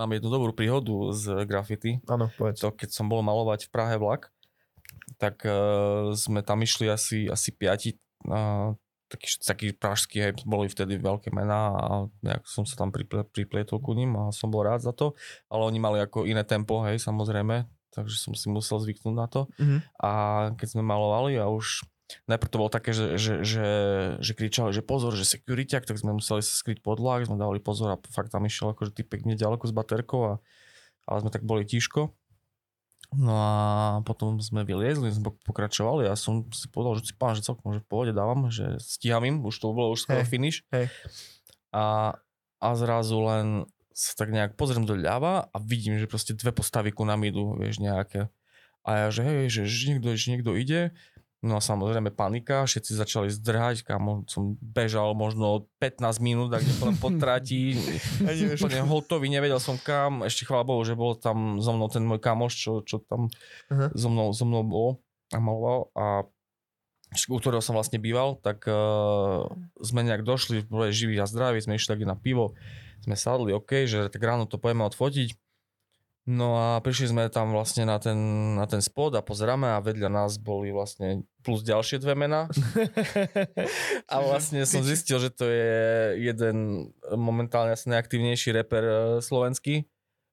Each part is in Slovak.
mám jednu dobrú príhodu z graffiti. Áno, povedz. To, keď som bol malovať v Prahe vlak, tak uh, sme tam išli asi, asi piati uh, takí, takí pražskí, hej, boli vtedy veľké mená a nejak som sa tam priple, priplietol ku ním a som bol rád za to, ale oni mali ako iné tempo, hej, samozrejme, takže som si musel zvyknúť na to. Mhm. A keď sme malovali a už najprv to bolo také, že, že, že, že kričali, že pozor, že security, tak sme museli sa skryť pod vlak, sme dávali pozor a fakt tam išiel akože typek ďaleko s baterkou a ale sme tak boli tíško. No a potom sme vyliezli, sme pokračovali a som si povedal, že si pán, že celkom, že v pohode dávam, že stíham im, už to bolo už skoro Hej, finish. hej. A, a zrazu len sa tak nejak pozriem doľava a vidím, že proste dve postavy ku nám idú, vieš, nejaké. A ja, že hej, že, že, niekto, že niekto ide. No a samozrejme panika, všetci začali zdrhať, kam som bežal možno 15 minút, tak len po trati, Ani vieš. úplne hotový, nevedel som kam, ešte chvála Bohu, že bol tam so mnou ten môj kamoš, čo, čo tam Aha. so mnou, so mnou bol a maloval a u ktorého som vlastne býval, tak uh, sme nejak došli, boli živí a zdraví, sme išli taky na pivo, sme sadli, OK, že tak ráno to pojeme odfotiť. No a prišli sme tam vlastne na ten, na ten spod a pozeráme a vedľa nás boli vlastne plus ďalšie dve mená. a vlastne som zistil, že to je jeden momentálne asi najaktívnejší reper eh, slovenský.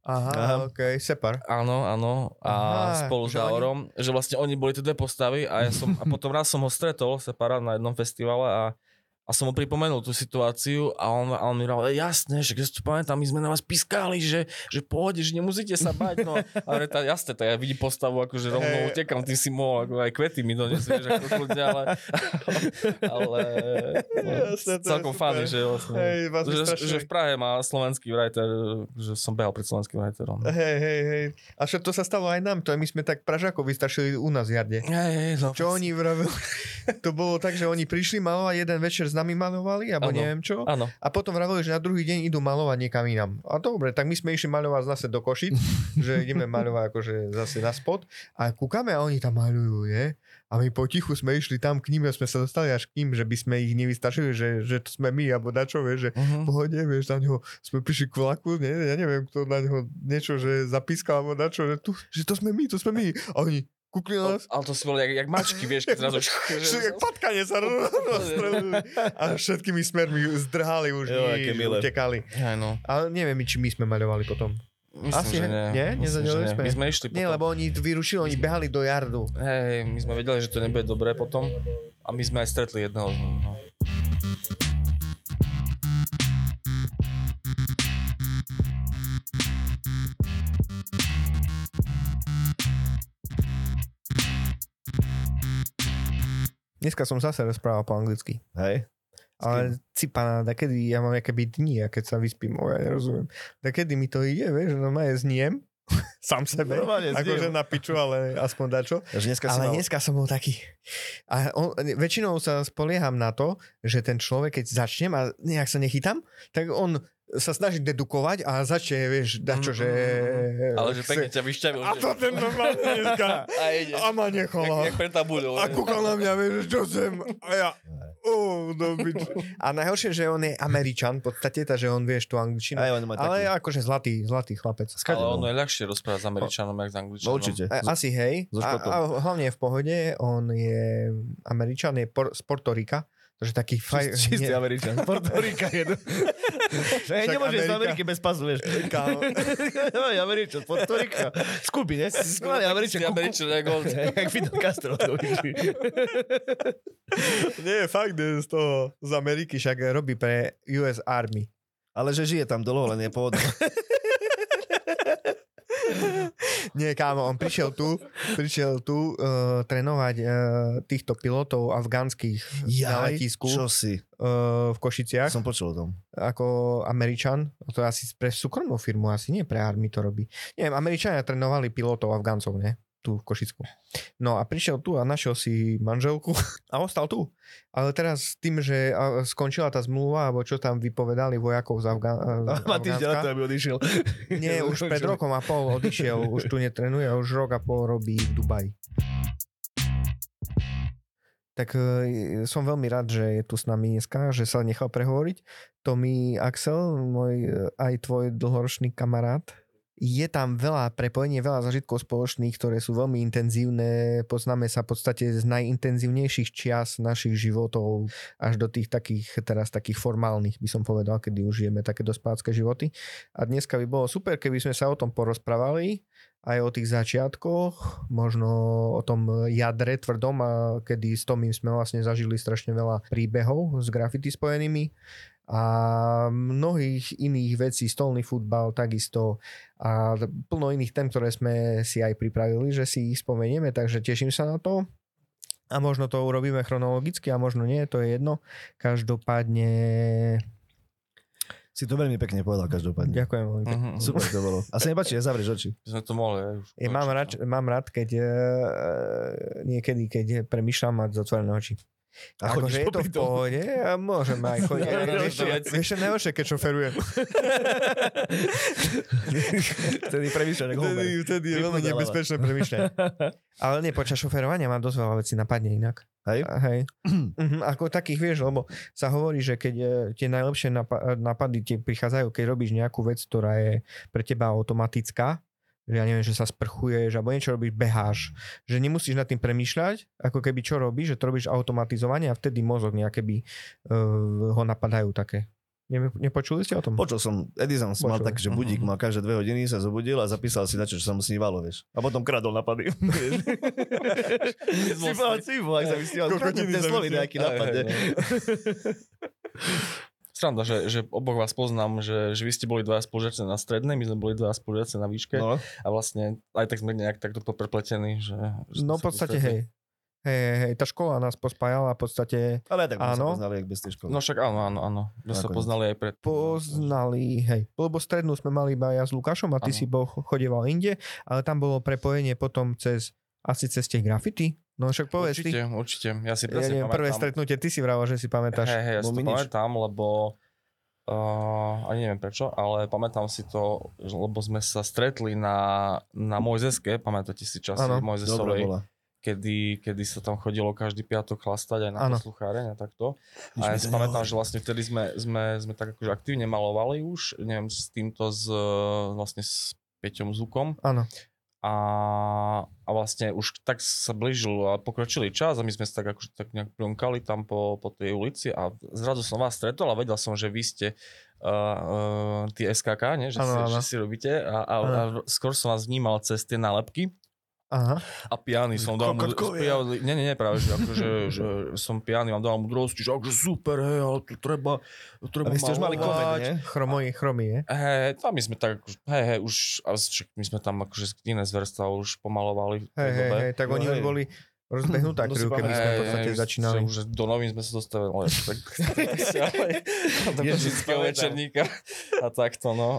Aha, Aha. ok, Separ. Áno, áno. A Aha, spolu s oni- Daorom, že vlastne oni boli tie dve postavy a ja som, a potom raz som ho stretol separát na jednom festivale a a som mu pripomenul tú situáciu a on, a on mi hovoril, "E, jasné, že keď si to pamätám, my sme na vás pískali, že, že pohode, že nemusíte sa bať. No. A tá, jasné, tak ja vidím postavu, akože rovno Hej. utekam, ty si mohol, ako aj kvety mi donesieš, ako kľudne, ale, ale no, Jasné, to je celkom fany, že, vlastne, Hej, že, že v Prahe má slovenský writer, že som behal pred slovenským writerom. Hej, hej, hej. A čo to sa stalo aj nám, to aj my sme tak Pražákov vystrašili u nás v Jarde. Hej, hej, no, Čo oni vravili? to bolo tak, že oni prišli malovať, jeden večer nami malovali, alebo Áno. neviem čo. Áno. A potom vravili, že na druhý deň idú malovať niekam inam. A dobre, tak my sme išli malovať zase do Košic, že ideme malovať akože zase na spod. A kúkame a oni tam malujú, je? A my potichu sme išli tam k ním a sme sa dostali až k ním, že by sme ich nevystačili, že, že to sme my, alebo dačo, vieš, že v pohode, vieš, na neho sme prišli k vlaku, nie, ja neviem, kto na neho niečo, že zapískal, alebo dačo, že, tu, že to sme my, to sme my. A oni kúkli na nás, Ale to si boli jak, jak mačky, vieš, keď zrazu... jak patkanie sa rozstrelili. A všetkými smermi zdrhali už, Jo, aké milé. utekali. Aj no. Ale neviem, či my sme maľovali potom. Myslím, Asi že nie. nie? Myslím, Nezadelili že nie. sme? My sme išli Nie, potom. lebo oni vyrušili, oni behali do jardu. Hej, my sme vedeli, že to nebude dobré potom. A my sme aj stretli jedného. No. Dneska som zase rozprával po anglicky. Hej. Ale cipana, da kedy ja mám keby dni a keď sa vyspím, o, ja nerozumiem. Da kedy mi to ide, vieš, no ja zniem, sám sebe, Normálne akože na piču, ale aspoň dačo. Dneska si Ale mal... dneska som bol taký. A on, väčšinou sa spolieham na to, že ten človek, keď začnem a nejak sa nechytám, tak on sa snaží dedukovať a začne, vieš, dačo, že... Ale že pekne ťa vyšťavil. A to ten normálne dneska. A ide. A ma nechala. jak. A kúkal na mňa, vieš, čo sem. A ja... Oh. A najhoršie, že on je Američan, v podstate, takže on vieš tú angličtinu. Aj on má taký. Ale akože zlatý, zlatý chlapec. Skade Ale ono je ľahšie rozprávať s Američanom, jak s No Angličanom. určite. A, asi hej. So A, a hlavne je v pohode, on je Američan, je por, z Puerto Rica, takže taký faj... Čist- Čistý nie- Američan. Porto Rica je. Že Však nemôžeš z Ameriky bez pasu, vieš. Kámo. Američan, Porto Rica. Skúpi, ne? Skvelý Američan. Američan, jak on. Jak Fidel Castro. Nie, fakt z toho, z Ameriky, však robí pre US Army. Ale že žije tam dlho, len je pôvodný. Nie, kámo, on prišiel tu, prišiel tu uh, trénovať uh, týchto pilotov afgánskych na letisku čo si? uh, v Košiciach. Som počul o tom. ako Američan, to asi pre súkromnú firmu, asi nie pre army to robí. Neviem, Američania trénovali pilotov Afgáncov, ne? Tu v Košicku. No a prišiel tu a našiel si manželku a ostal tu. Ale teraz tým, že skončila tá zmluva, alebo čo tam vypovedali vojakov z Afgá- Má týždeň na to, Afgánska. aby odišiel. Nie, už pred rokom a pol odišiel, už tu netrenuje, už rok a pol robí v Dubaji. Tak e, som veľmi rád, že je tu s nami dneska, že sa nechal prehovoriť. Tommy Axel, môj e, aj tvoj dlhoročný kamarát. Je tam veľa prepojenie, veľa zažitkov spoločných, ktoré sú veľmi intenzívne. Poznáme sa v podstate z najintenzívnejších čias našich životov až do tých takých, teraz takých formálnych, by som povedal, kedy už žijeme také dospácké životy. A dneska by bolo super, keby sme sa o tom porozprávali aj o tých začiatkoch, možno o tom jadre tvrdom, a kedy s Tomím sme vlastne zažili strašne veľa príbehov s grafity spojenými a mnohých iných vecí, stolný futbal takisto a plno iných tém, ktoré sme si aj pripravili, že si ich spomenieme, takže teším sa na to. A možno to urobíme chronologicky a možno nie, to je jedno. Každopádne Si to veľmi pekne povedal každopádne. ďakujem veľmi pekne. Mhm. Super to bolo. A sa nepáči, ja zavrieš oči. Sme to mohli. aj už Ja mám, rád, mám rád, keď uh, niekedy, keď premyšľam mať zatvorené oči. A Akože je to v pohode a môžem aj chodiť. Vieš čo- najhoršie, keď šoferujem. Vtedy premýšľaš, ako Homer. vtedy je veľmi nebezpečné premyšľať. Ale nie, počas šoferovania mám dosť veľa vecí napadne inak. Hej? A Hej. Mhm, ako takých vieš, lebo sa hovorí, že keď e, tie najlepšie napa- napady ti prichádzajú, keď robíš nejakú vec, ktorá je pre teba automatická, že ja neviem, že sa sprchuješ alebo niečo robíš, beháš, že nemusíš nad tým premýšľať, ako keby čo robíš, že to robíš automatizovanie a vtedy mozog nejaké by uh, ho napadajú také. Ne, nepočuli ste o tom? Počul som, Edison mal Počul. tak, že budík Mhm. mal každé dve hodiny, sa zobudil a zapísal si na čo, čo sa mu snívalo, vieš. A potom kradol napady. si povedal cibu, ak sa vysníval. Kokotiny Ten slovy nejaký napad. Sranda, že, že oboch vás poznám, že, že vy ste boli dvaja spolužiaci na strednej, my sme boli dvaja spolužiaci na výške No, a vlastne aj tak sme nejak takto poprepletení, že... že No v sa podstate hej. Hej, hej, hej, tá škola nás pospájala v podstate ale aj tak sme sa Áno. poznali, jak bez tej školy. No však áno, áno, áno. My sa Nakoniec. poznali aj pred... poznali, hej, lebo strednú sme mali iba ja s Lukášom a ty Áno. si bol chodieval inde, ale tam bolo prepojenie potom cez, asi cez tie grafity. No však povedz Určite, ty. určite. Ja si Ja presne neviem, prvé stretnutie, ty si vravel, že si pamätáš. Hej, hej, ja si to pamätám, lebo uh, ani neviem prečo, ale pamätám si to, lebo sme sa stretli na, na Mojzeske, pamätáte si časy. Dobre Mojzesovej, kedy, kedy sa tam chodilo každý piatok chlastať aj na Áno. poslucháreň a takto. Nič A ja si pamätám, že vlastne vtedy sme, sme, sme tak akože aktívne malovali už, neviem, s týmto s, vlastne s Peťom Zukom Áno. A, a vlastne už tak sa blížil a pokročilý čas a my sme sa tak akože tak nejak plnkali tam po, po tej ulici a zrazu som vás stretol a vedel som, že vy ste uh, uh, tí SKK, nie? Že, Áno, si, áno. že si robíte a, a, a skôr som vás vnímal cez tie nálepky Aha. a pijaný som dal mu... Nie, nie, nie, práve, že, akože, že som pijaný, vám dal mu drosti, že akože super, hej, ale tu treba, treba A vy ste už mali koment, nie? Chromy, chromy, je? Hej, tam my sme tak, hej, hej, už, my sme tam akože iné zverstva už pomalovali Hej, hej, hej, tak No oni už boli rozbehnutá To si kriv, keby sme v podstate hej, začínali. Už do novín sme sa dostavili, ale tak, do košického večerníka a takto, no.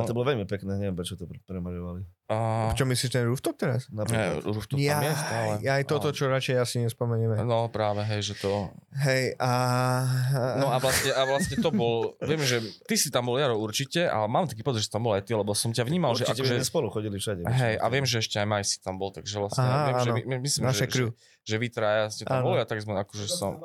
A to bolo veľmi pekné, neviem prečo to pre- premaľovali. Uh, Čo myslíš, ten rooftop teraz? ne, Napríklad. rooftop Ja, tam je stále. ja aj toto, čo radšej asi nespomenieme. No práve, hej, že to... Hej, a... No a vlastne, a vlastne to bol, viem, že ty si tam bol, Jaro, určite, ale mám taký pocit, že tam bol aj ty, lebo som ťa vnímal, že Určite akože... sme spolu chodili všade. Hej, a viem, že ešte aj Maj si tam bol, takže vlastne Aha, viem, že áno. my, my, myslím, Naše že, crew. že, že vy traja ste tam Áno. boli a tak sme akože som...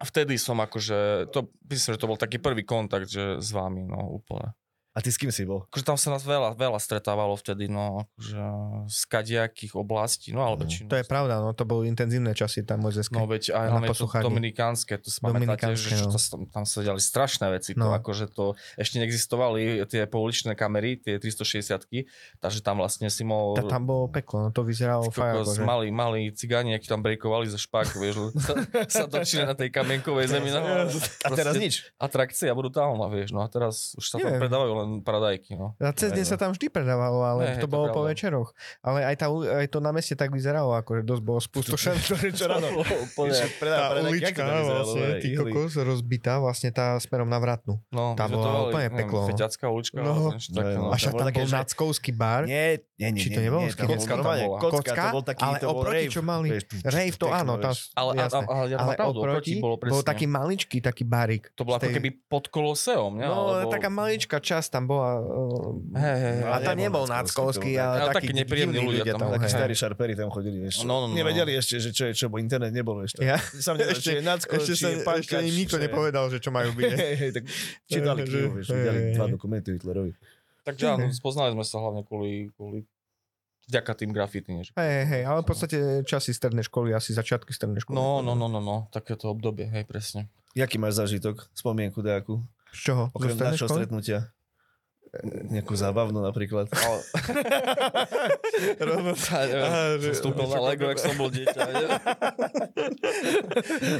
Vtedy som akože, to, myslím, že to bol taký prvý kontakt, že s vami, no úplne. A ty s kým si bol? Akože tam sa nás veľa, veľa stretávalo vtedy, no akože z kadejakých oblastí, no ale No, väčšinou. To je pravda, no to boli intenzívne časy tam Mojzeské. No veď aj Na hlavne to dominikánske, to si pamätáte, že čo no. to, tam, tam sa diali strašné veci, to No. akože to ešte neexistovali tie pouličné kamery, tie 360 takže tam vlastne si mohol... Ta, tam bolo peklo, no to vyzeralo fajn. Akože. mali, mali cigáni, akí tam brejkovali za špák, vieš, sa, sa točili na tej kamienkovej zemi. No, A teraz nič. Atrakcia brutálna, vieš, no a teraz už sa tam predávajú len paradajky, no. A cez deň sa tam vždy predávalo, ale Hej, to to bolo po pravda. večeroch. Ale aj, tá, aj to na meste tak vyzeralo, akože dosť bolo spustošené. Čo ráno? Úplne, Tá ulička vlastne, ty kokos, rozbitá vlastne tá smerom na vratnú. no, tá to bola úplne peklo, no. Feťacká ulička, No. také, No, no. A však bolo tam bol náckovský bar. Nie, nie, nie. Či to nebolo Kocka tam bola. Kocka, to ale to oproti, čo mali. Rave to áno. Ale, oproti bol taký maličký taký barik. To bolo ako keby pod koloseom, ne? No, taká maličká časť tam bola... Uh, Hej, hej, hej. a tam nebol Náckovský, ale Ale nepríjemní divní ľudia ľudia tam. Takí hej. starí šarpery tam chodili, vieš. No, no, no. Nevedeli ešte, že čo je čo, bo internet nebol ešte. Ja? Sam nevedel, či je ešte, či sa, je ešte Pankač, im nikto nepovedal, že čo majú byť. tak čítali knihu, že- vieš, hej, dva dokumenty Hitlerovi. Takže áno, spoznali sme sa hlavne kvôli, kvôli vďaka tým grafity. Nie? že- Hej, hej, ale v podstate časy strednej školy, asi začiatky strednej školy. No, no, no, no, no, takéto obdobie, hej, presne. Jaký máš zážitok, spomienku nejakú? Z čoho? Okrem našho stretnutia? Nejakú zábavnú napríklad. Ale... Rovno sa, neviem, som vstúpil na Lego, jak som bol dieťa.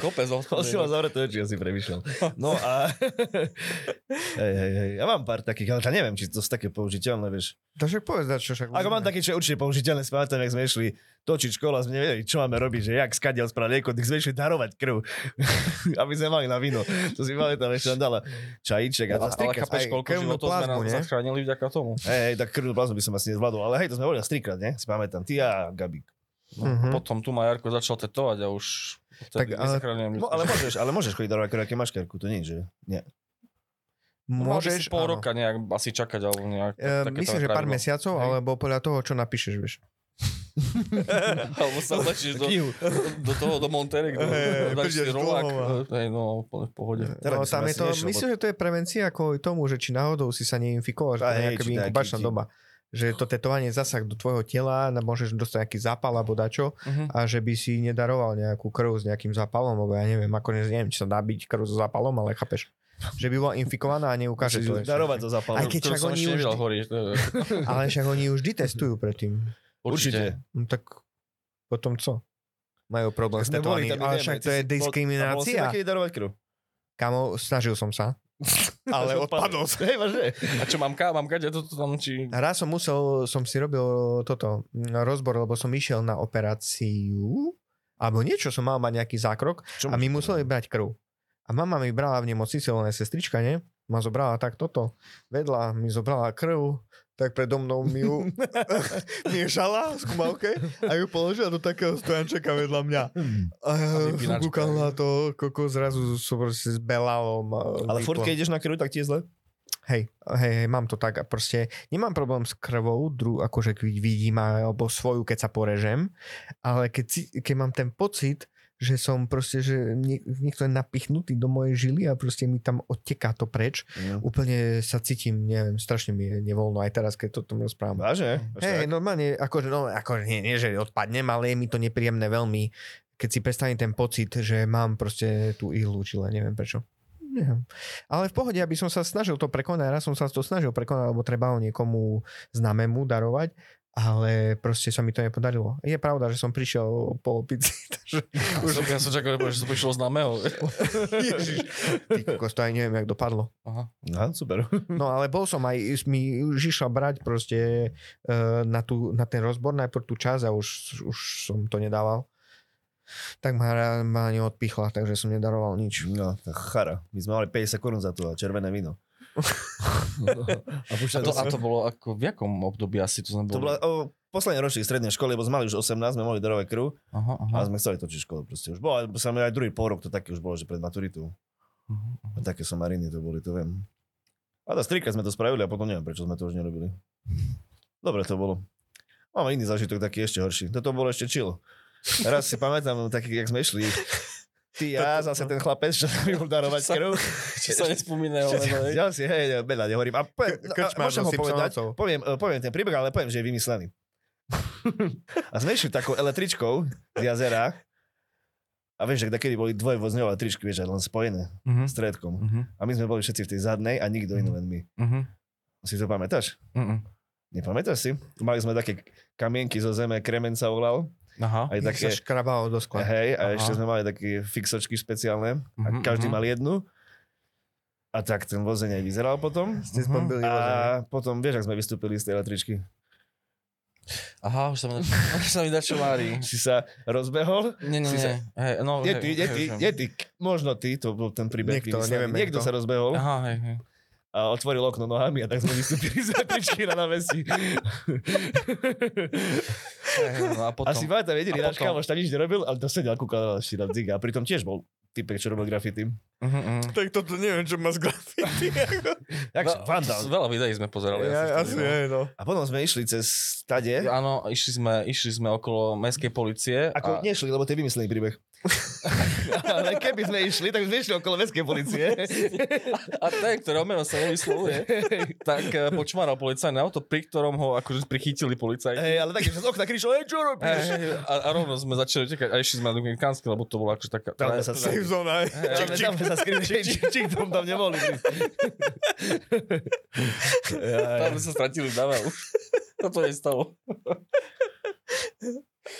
Kopec si mal odchodí. zavreté oči, asi premyšľal. No a... hej, hej, hej. Ja mám pár takých, ale to neviem, či to sú také použiteľné, vieš. To však povedz, čo však... Ako mám také, čo je určite použiteľné, si pamätám, jak sme išli točiť škola, sme nevedeli, čo máme robiť, že jak skadiaľ spraviť lieko, tak sme išli darovať krv, aby sme mali na víno. To si pamätám, ešte nám dala čajíček a Ale, ale chápeš, koľko životov sme nie? zachránili vďaka tomu. Hej, hej, tak krvnú plazmu by som asi nezvládol, ale hej, to sme boli asi trikrát, ne? Si pamätám, ty a Gabík. No, Mhm. Potom tu ma Jarko začal tetovať a už Tak, ale- No, ale môžeš, ale môžeš chodiť darovať krv, aké máš kerku, to nie, že? Nie. Môžeš Môžeš, pol roka nejak asi čakať, alebo nejak. E, myslím, že pár mesiacov, Hej. alebo podľa toho, čo napíšeš, vieš. Alebo sa lečíš do, do toho, do Monterey, Hej, dáš si rolák. Hej, no, úplne v pohode. No, tam je to, nešiel, myslím, že to je prevencia kvôli tomu, že či náhodou si sa neinfikoval, že to je nejaká inkubačná doba. Že to tetovanie zasah do tvojho tela, môžeš dostať nejaký zápal alebo dačo Mhm. a že by si nedaroval nejakú krv s nejakým zápalom, lebo ja neviem, ako ne, neviem, či sa dá byť krv so zápalom, ale chápeš. Že by bola infikovaná a neukáže to. darovať to zapal. Aj keď však oni už... je- Ale však oni už vždy testujú predtým. Určite. No tak potom co? Majú problém s tetovaním. Ale však to je bol- bol diskriminácia. taký darovať krv? Kamo, snažil som sa. Ale odpadol som. Hej, vážne. A čo mám ka? Mám kade toto tam, či... Raz som musel, som si robil toto mm, rozbor, lebo som išiel na operáciu, alebo niečo som mal mať nejaký zákrok Čo a my museli brať krv. A mama mi brala v nemocnici, len je sestrička, nie? Ma zobrala tak toto. Vedľa mi zobrala krv, tak predo mnou mi ju miešala v skúmavke a ju položila do takého stojančeka vedľa mňa. A ja A vypínačka. kúkal na to, koko zrazu som proste. Ma, Ale furt, keď ideš na krv, tak ti je zle? Hej, hej, hej, mám to tak a proste nemám problém s krvou, dru, akože keď vidím alebo svoju, keď sa porežem, ale keď, si, keď mám ten pocit, že som proste, že nie, niekto je napichnutý do mojej žily a proste mi tam odteká to preč, Mm. úplne sa cítim, neviem, strašne mi je nevoľno aj teraz, keď to tom rozprávam. Vážne? Až Hej, normálne, akože, no, ako nie, nie, že odpadnem, ale je mi to nepríjemné veľmi, keď si predstavím ten pocit, že mám proste tú ihlu, čile, neviem prečo. Neviem. Ale v pohode, aby som sa snažil to prekonať, raz som sa to snažil prekonať, lebo treba ho niekomu známemu darovať, ale proste sa mi to nepodarilo. Je pravda, že som prišiel po opici, takže Už... Ja som čakal, že som prišiel známeho. ježiš, ty kokos, to aj neviem, jak dopadlo. Aha. Aha, super. No ale bol som aj, mi už išla brať proste e, na, tú, na ten rozbor najprv tú časť a už, už som to nedával. Tak ma, ma neodpichla, takže som nedaroval nič. No, chara. My sme mali 50 korún za to a červené víno. A A to, a to bolo ako, v jakom období asi to sme to bola o, posledný ročník strednej školy, lebo sme mali už 18, sme mohli darovať krv Aha, aha. a sme chceli točiť školu proste. Už bolo, sa aj druhý pol rok to také už bolo, že pred maturitou. aha, aha. A také somariny to boli, to viem. A tá strika sme to spravili a potom neviem, prečo sme to už nerobili. Dobre to bolo. Máme iný zážitok taký ešte horší. Toto bolo ešte chill. Raz si pamätám, taký, jak sme išli. Ty ja, zase ten chlapec, čo mi bol darovať Čo krv. Či sa hej. Ja si, hej, veľa nehovorím. A poviem, no, a môžem ho povedať, poviem, eh, poviem ten príbeh, ale poviem, že je vymyslený. a sme išli takou električkou z jazera a vieš, že kedy boli dvojvozňové električky, vieš, len spojené Mhm, s stredkom. mhm, A my sme boli všetci v tej zadnej a nikto iný, len my. mhm, Si to pamätáš? mhm. Nepamätáš si? Mali sme také kamienky zo zeme, kremen sa volal. Aha. Aj Tak sa také, škrabalo do skla. hej, a Aha. ešte sme mali také fixočky špeciálne. A Mhm, každý mhm. mal jednu. A tak ten vozeň aj vyzeral potom. Ste vozenie. A potom, vieš, ak sme vystúpili z tej električky. Aha, už sa mi, už sa mi dačo mári. Si sa rozbehol. Nie, nie, Si nie. sa- Hej, no, Nie hej, ty, nie hej, ty, nie ty. Možno ty, to bol ten príbeh. Niekto, nevieme Niekto kto. sa rozbehol Aha, hej, hej. A otvoril okno nohami a tak sme vystúpili z električky na námestí. No a potom, Asi pamätám, jediný a náš potom- kamoš tam nič nerobil, ale to sedel, kúkal na štíra. A pritom tiež bol typek, čo robil graffiti. Uh-huh, uh-huh. Tak toto neviem, čo má z graffiti. Jak No, vandal. Veľa videí sme pozerali. ja, asi asi no. je, no. A potom sme išli cez stade. Áno, išli sme, išli sme okolo mestskej policie. Ako a... nešli, lebo to je vymyslený príbeh. Ale keby sme išli, tak sme išli okolo mestskej policie. A ten, ktorého meno sa nevyslovuje, tak eh, počmáral policajné auto, pri ktorom ho akože prichytili policajti. Hej, ale tak, že z okna kričal, hej, čo robíš? hej, a, a rovno sme začali utekať a išli sme na Dominikánsky, lebo to bolo akože taká... Tam sa Safe zone, aj. Tam sa skryli, čik, čik, tam tam nemohli. Tam sa stratili dáva už. Toto nestalo.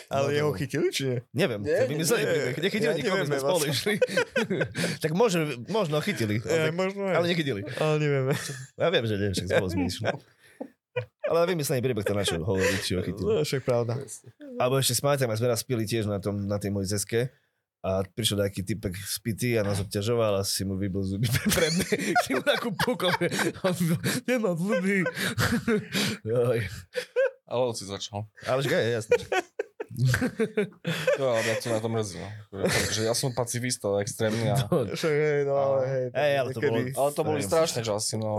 Ale No, jeho to- chytili, či nie? Neviem, Nie, vymyslený nie, príbeh. Nechytili ja nikoho, nevieme sme spolu išli. tak možno, možno chytili, Ja, ale, tak, možno ale nechytili. Ale nevieme. Ja viem, že nie, však spolu sme išli. Ale vymyslený príbeh to našiel hovoriť, či ho chytili. No, však pravda. Alebo ešte spamätám, ak sme raz pili tiež na, tom, na tej mojej zeske a prišiel taký typek spitý a nás obťažoval a si mu vybil zuby predne, si mu takú pukol. Nemám zuby. Ale on si začal. Ale že je jasné. To, ale mňa to na to mrzí. no. Že ja som pacifista extrémny. A, Však hej, no, ale hej. Hej, ale to bolo- ale to boli strašné časy. No.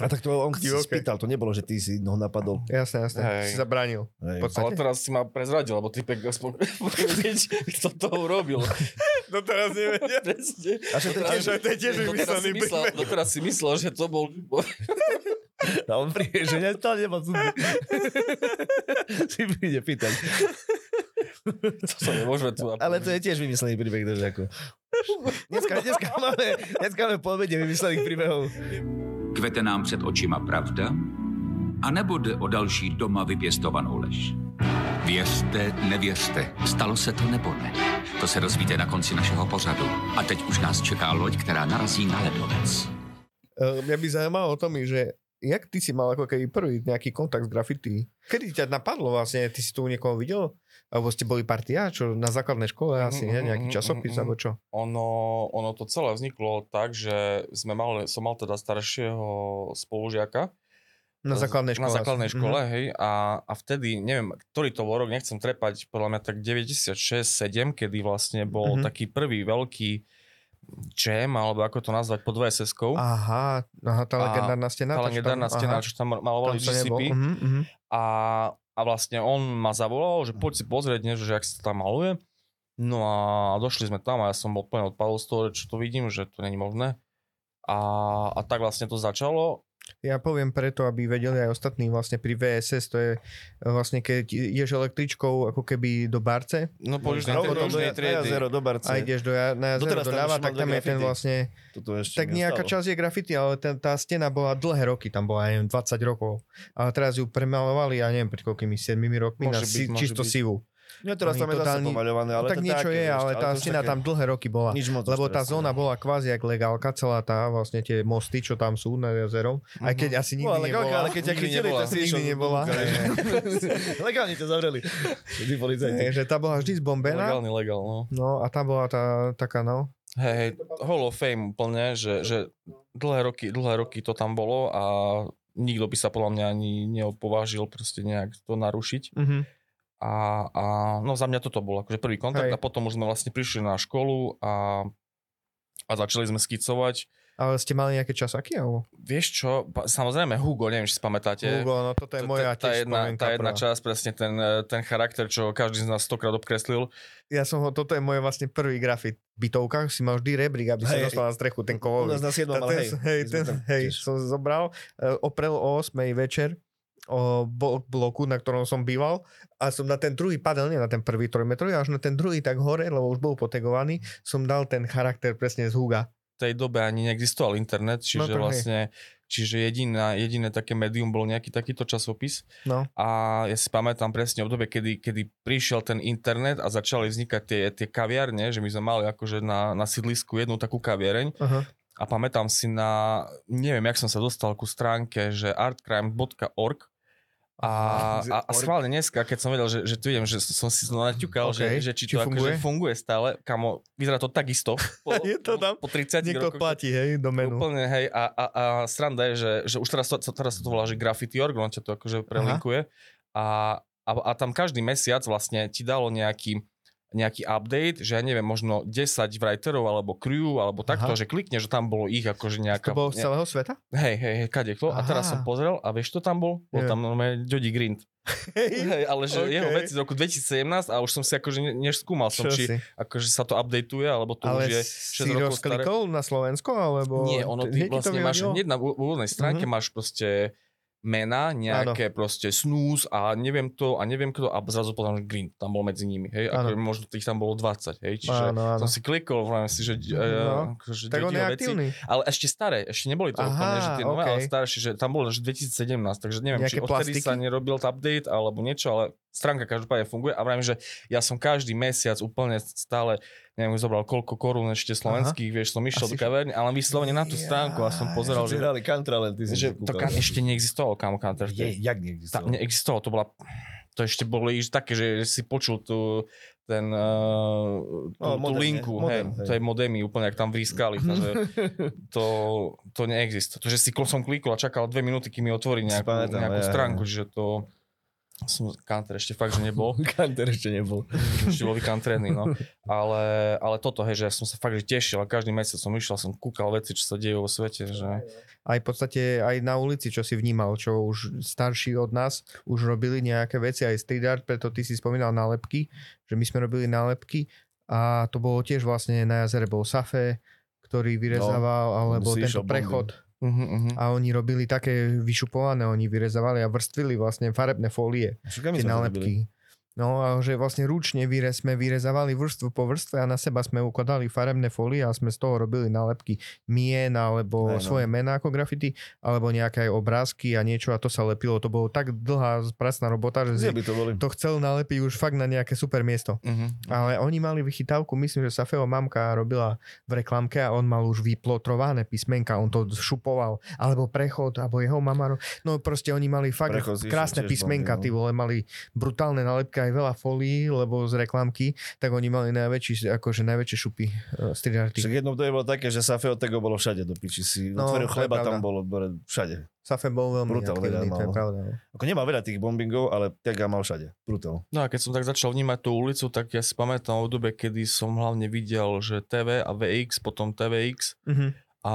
A tak to on si Divoké. spýtal, to nebolo, že ty si ho napadol. Jasné, jasné. Hej. Si zabránil. Hej. Ale teraz si ma prezradil, lebo typek aspoň kto to urobil. No teraz nevedia. Presne. A však to je tiež, to tiež vymyslený príbeh. doteraz si myslel, že to bol... a on príde, že ne, to nemá zuby. si príde pýtať. To sa nemôžeme tu... Ale to je tiež vymyslený príbeh, takže ako... Dneska, dneska máme, dneska máme povedie vymyslených príbehov. Kvete nám před očima pravda? A nebo jde o další doma vypěstovanou lež? Věřte, nevěřte, stalo se to nebo ne? To se dozvíte na konci našeho pořadu. A teď už nás čeká loď, která narazí na ledovec. Eh, Mňa by zaujímalo o tom, že jak ty si mal ako keby prvý nejaký kontakt s graffiti? Kedy ťa napadlo vlastne? Ty si tu niekoho videl? Alebo ste boli partia? Čo na základnej škole asi, Mhm, nie? mhm, Nejaký mhm, časopis, mhm. alebo čo? Ono, ono to celé vzniklo tak, že sme mali, som mal teda staršieho spolužiaka. Na základnej škole. Na základnej škole, Mhm. hej. A, a vtedy, neviem, ktorý to bol rok, nechcem trepať, podľa mňa tak 96-7, kedy vlastne bol Mhm. taký prvý veľký jam, alebo ako to nazvať, pod VSS-kou. Aha, aha, tá legendárna stena. Tá legendárna tam- stena, aha, čo tam malovali tam. GCP. Mhm, mhm. A, a vlastne on ma zavolal, že poď si pozrieť niečo, že ak sa to tam maluje. No a došli sme tam a ja som bol plne odpadol z toho, čo to vidím, že to není možné. A, a tak vlastne to začalo. Ja poviem preto, aby vedeli aj ostatní vlastne pri VSS, to je e, vlastne keď ideš električkou ako keby do Barce No po južnej, Rovno po do, južnej na jazero, do Barce. a ideš do, na jazero Doteraz doľava, ešte tak tam je ten grafity. vlastne, Toto ešte tak nejaká časť je graffiti, ale ten, tá stena bola dlhé roky, tam bola, ja neviem, 20 rokov. Ale teraz ju premalovali, ja neviem, pred koľkými 7 rokmi na Môže byť, si, môže čisto byť. sivú. No teraz tam je zase totálni- pomaľované, ale Ale tak to niečo také, je, ale tá to stena také- tam dlhé roky bola. Nič moc Lebo tá zóna nie. bola kvázi jak legálka, celá tá, vlastne tie mosty, čo tam sú nad jazerom. Aj keď asi nikdy No, ale nebola. ale keď ťa Nikdy chytili, nebola. tak si Nikdy nebola. Legálne ťa zavreli. Tí policajti. Nie, že tá bola vždy zbombená. Legálny legál, no. No a tá bola tá taká, no. Hej, hej, Hall of Fame úplne, že, že dlhé, roky, dlhé roky to tam bolo a nikto by sa podľa mňa ani neopovážil proste nejak to narušiť. Mhm. A, a no za mňa toto bol akože prvý kontakt Hej. a potom už sme vlastne prišli na školu a, a začali sme skicovať. Ale ste mali nejaké časaky? Alebo? Vieš čo, samozrejme Hugo, neviem, či si pamätáte. Hugo, no toto je moja tá, tiež jedna, tá jedna časť, presne ten, eh, ten charakter, čo každý z nás stokrát obkreslil. Ja som ho, toto je moje vlastne prvý grafit. V bytovkách si mal vždy rebrík, aby sa Hej. dostal na strechu, ten U kovový. nás na 7, A ale ten, hej. hej, ten, som zobral, e, oprel o 8 večer o bloku, na ktorom som býval a som na ten druhý padel, nie na ten prvý trojmetrový, až na ten druhý tak hore, lebo už bol potegovaný, som dal ten charakter presne z Huga. V tej dobe ani neexistoval internet, čiže No vlastne čiže jediná, jediné také médium bol nejaký takýto časopis. No. A ja si pamätám presne obdobie, kedy, kedy prišiel ten internet a začali vznikať tie, tie kaviarne, že my sme mali akože na, na sídlisku jednu takú kaviareň Aha. a pamätám si na, neviem, jak som sa dostal ku stránke, že artcrime.org a, a, a schválne dneska, keď som vedel, že, že tu idem, že som si to naťukal, Okay. že, že či Či to funguje? akože funguje stále, kamo, vyzerá to takisto. Po, Je to tam? Po 30 Niekto rokoch. platí, hej, do menu. Úplne, hej, a, a, a sranda je, že, že už teraz, to, teraz to volá, že Graffiti Org, on ťa to akože prelinkuje a, a, a tam každý mesiac vlastne ti dalo nejaký nejaký update, že ja neviem, možno 10 writerov alebo crew, alebo takto, Aha. že klikne, že tam bolo ich akože nejaká... To bolo z ne- celého sveta? Hej, hej, hej, kade kto. A teraz som pozrel a vieš, čo tam bol? Bol Nie. tam normálne Jody Grind. Hej, ale že okej. jeho veci z roku 2017 a už som si akože ne- neskúmal som, Čo či si? akože sa to updateuje, alebo to Ale už je si 6 rokov staré. na Slovensko, alebo... Nie, ono ty to vlastne máš hneď na úvodnej stránke Mhm. máš proste mena, nejaké proste snooze a neviem to a neviem kto a zrazu potom že Green tam bol medzi nimi, hej, ako možno tých tam bolo 20, hej, čiže Áno, áno. som si klikol, vravím si, že, No. no. akože Tak on je veci, aktívny. ale ešte staré, ešte neboli to Aha, úplne, že tie nové, ale okej. staršie, že tam bolo že 2017, takže neviem, Nejaké či odtedy plastiky? sa nerobil update alebo niečo, ale stránka každopádne funguje a vravím, že ja som každý mesiac úplne stále, neviem, zobral koľko korún ešte slovenských, vieš, som išiel Asi do kaverny, ale vyslovene na tú stránku a som pozeral, Že hrali len, ty si že to kúkal. ka- ešte neexistovalo Camo Counter. Je, jak Ta, neexistoval? neexistovalo, to bola to ešte boli už také, že si počul tú, ten, uh, tú, No, tú modem, nie? linku, Modem, hej, hej. to je modemy, úplne ak tam vrískali, takže to, to neexistuje. To, že si som klikol a čakal dve minúty, kým mi otvorí nejakú, pamätám, nejakú ja, ja. stránku, že to som counter ešte fakt, že nebol. Kanter ešte nebol. ešte bol vykantrený, no. Ale, ale toto, hej, že ja som sa fakt že tešil a každý mesiac som išiel, som kúkal veci, čo sa dejú vo svete, že Aj v podstate aj na ulici, čo si vnímal, čo už starší od nás už robili nejaké veci, aj street art, preto ty si spomínal nálepky, že my sme robili nálepky a to bolo tiež vlastne na jazere bol Safe, ktorý vyrezával, alebo si tento prechod. Uh-huh, uh-huh. A oni robili také vyšupované, oni vyrezávali a vrstvili vlastne farebné fólie, my tie to robili. No a že vlastne ručne vyre, sme vyrezávali vrstvu po vrstve a na seba sme ukladali farebné fólie a sme z toho robili nálepky mien alebo Hej, no. svoje mená ako graffiti, alebo nejaké aj obrázky a niečo a to sa lepilo. To bolo tak dlhá pracná robota, že si to boli? to chcel nalepiť už fakt na nejaké super miesto. Uh-huh. Ale oni mali vychytávku, myslím, že Safeo mamka robila v reklamke a on mal už vyplotrované písmenka, on to šupoval, alebo prechod, alebo jeho mama. No proste oni mali fakt Prechod krásne písmenka, bomby, ty vole, mali brutálne nálepky, aj veľa folí, lebo z reklamky, tak oni mali najväčší, akože najväčšie šupy uh, street arty. Však jedno to je bolo také, že Safeo tego bolo všade do piči. Si No, otvoril chleba, pravda. tam bolo všade. Safe bol veľmi Brutál aktívny, veľa to je pravda. no. Ako nemá veľa tých bombingov, ale tega mal všade. Brutál. No a keď som tak začal vnímať tú ulicu, tak ja si pamätám obdobie, kedy som hlavne videl, že TV a VX, potom TVX Mhm. a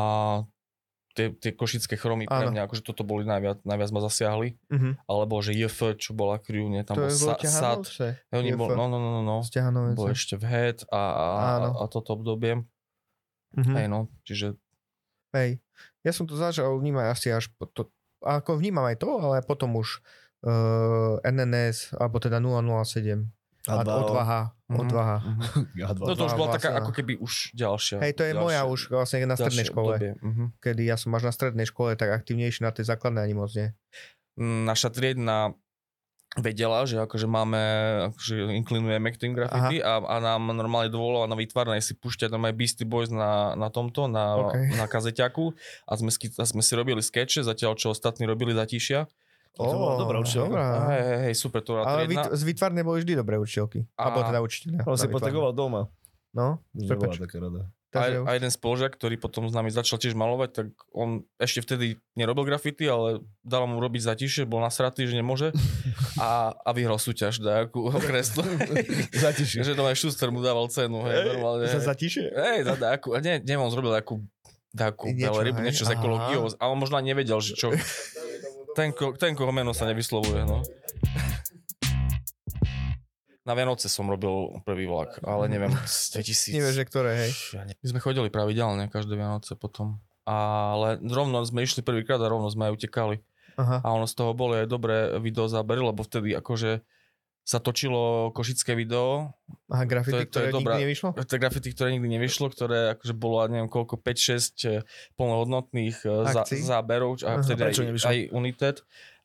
tie, tie košické chromy pre mňa, akože toto boli najviac, najviac ma zasiahli. Mhm. Alebo že JF, čo bola nie, tam To bol sa, SAD. JF. bol, no, no, no, no, no. Bol ešte v Head a, a, a, a toto obdobie. Mhm. Hej, no, čiže Hej. Ja som to začal vnímať asi až po to, ako vnímam aj to, ale potom už uh, NNS, alebo teda 007. A odvaha. Mhm. Odvaha. Mhm. A2. No to už bola taká ako keby už ďalšia. Hej, to je ďalšia, moja už vlastne na strednej škole. Mhm. Kedy ja som až na strednej škole, tak aktívnejší na tej základnej ani moc nie. Mm, Naša triedna vedela, že akože máme, akože inklinujeme k tým graffiti a, a nám normálne dovolila na výtvarnej si púšťať normálne Beastie Boys na, na tomto, na, OK. na kazeťaku a sme, a sme si robili skeče, zatiaľ čo ostatní robili zatíšia. To bola dobrá učiteľka. dobrá. Hej, hej, hej, super, to bola Ale triedna. z výtvarnej boli vždy dobré učiteľky. A- Alebo teda učiteľia. On si potegoval doma. No, Že prepač. bola taká rada. A, a jeden spolužiak, ktorý potom s nami začal tiež malovať, tak on ešte vtedy nerobil grafity, ale dal mu robiť zatíšie, bol nasratý, že nemôže a, a vyhral súťaž nejakú okresnú. Zatišie. že to aj Schuster mu dával cenu, hej, Hej, normálne. za zatišie? Hej, za nejakú, a nie, neviem, on zrobil nejakú takú Niečo, hej, niečo s aha. ekológiou, a on možno nevedel, že čo... Ten, ko, ten koho meno sa nevyslovuje, no. Na Vianoce som robil prvý vlak, ale neviem, z 2000. Nevieš, že ktoré, hej. My sme chodili pravidelne každé Vianoce potom. Ale rovno sme išli prvýkrát a rovno sme aj utekali. Aha. A ono z toho boli aj dobré videozábery, lebo vtedy akože sa točilo košické video, Aha, grafity, to je ktoré nikdy dobrá- nevyšlo? to je graffiti, ktoré nikdy nevyšlo, ktoré akože bolo, neviem koľko, 5-6 plnohodnotných eh, zá, záberov, a Aha, vtedy aj, nevyšlo? aj United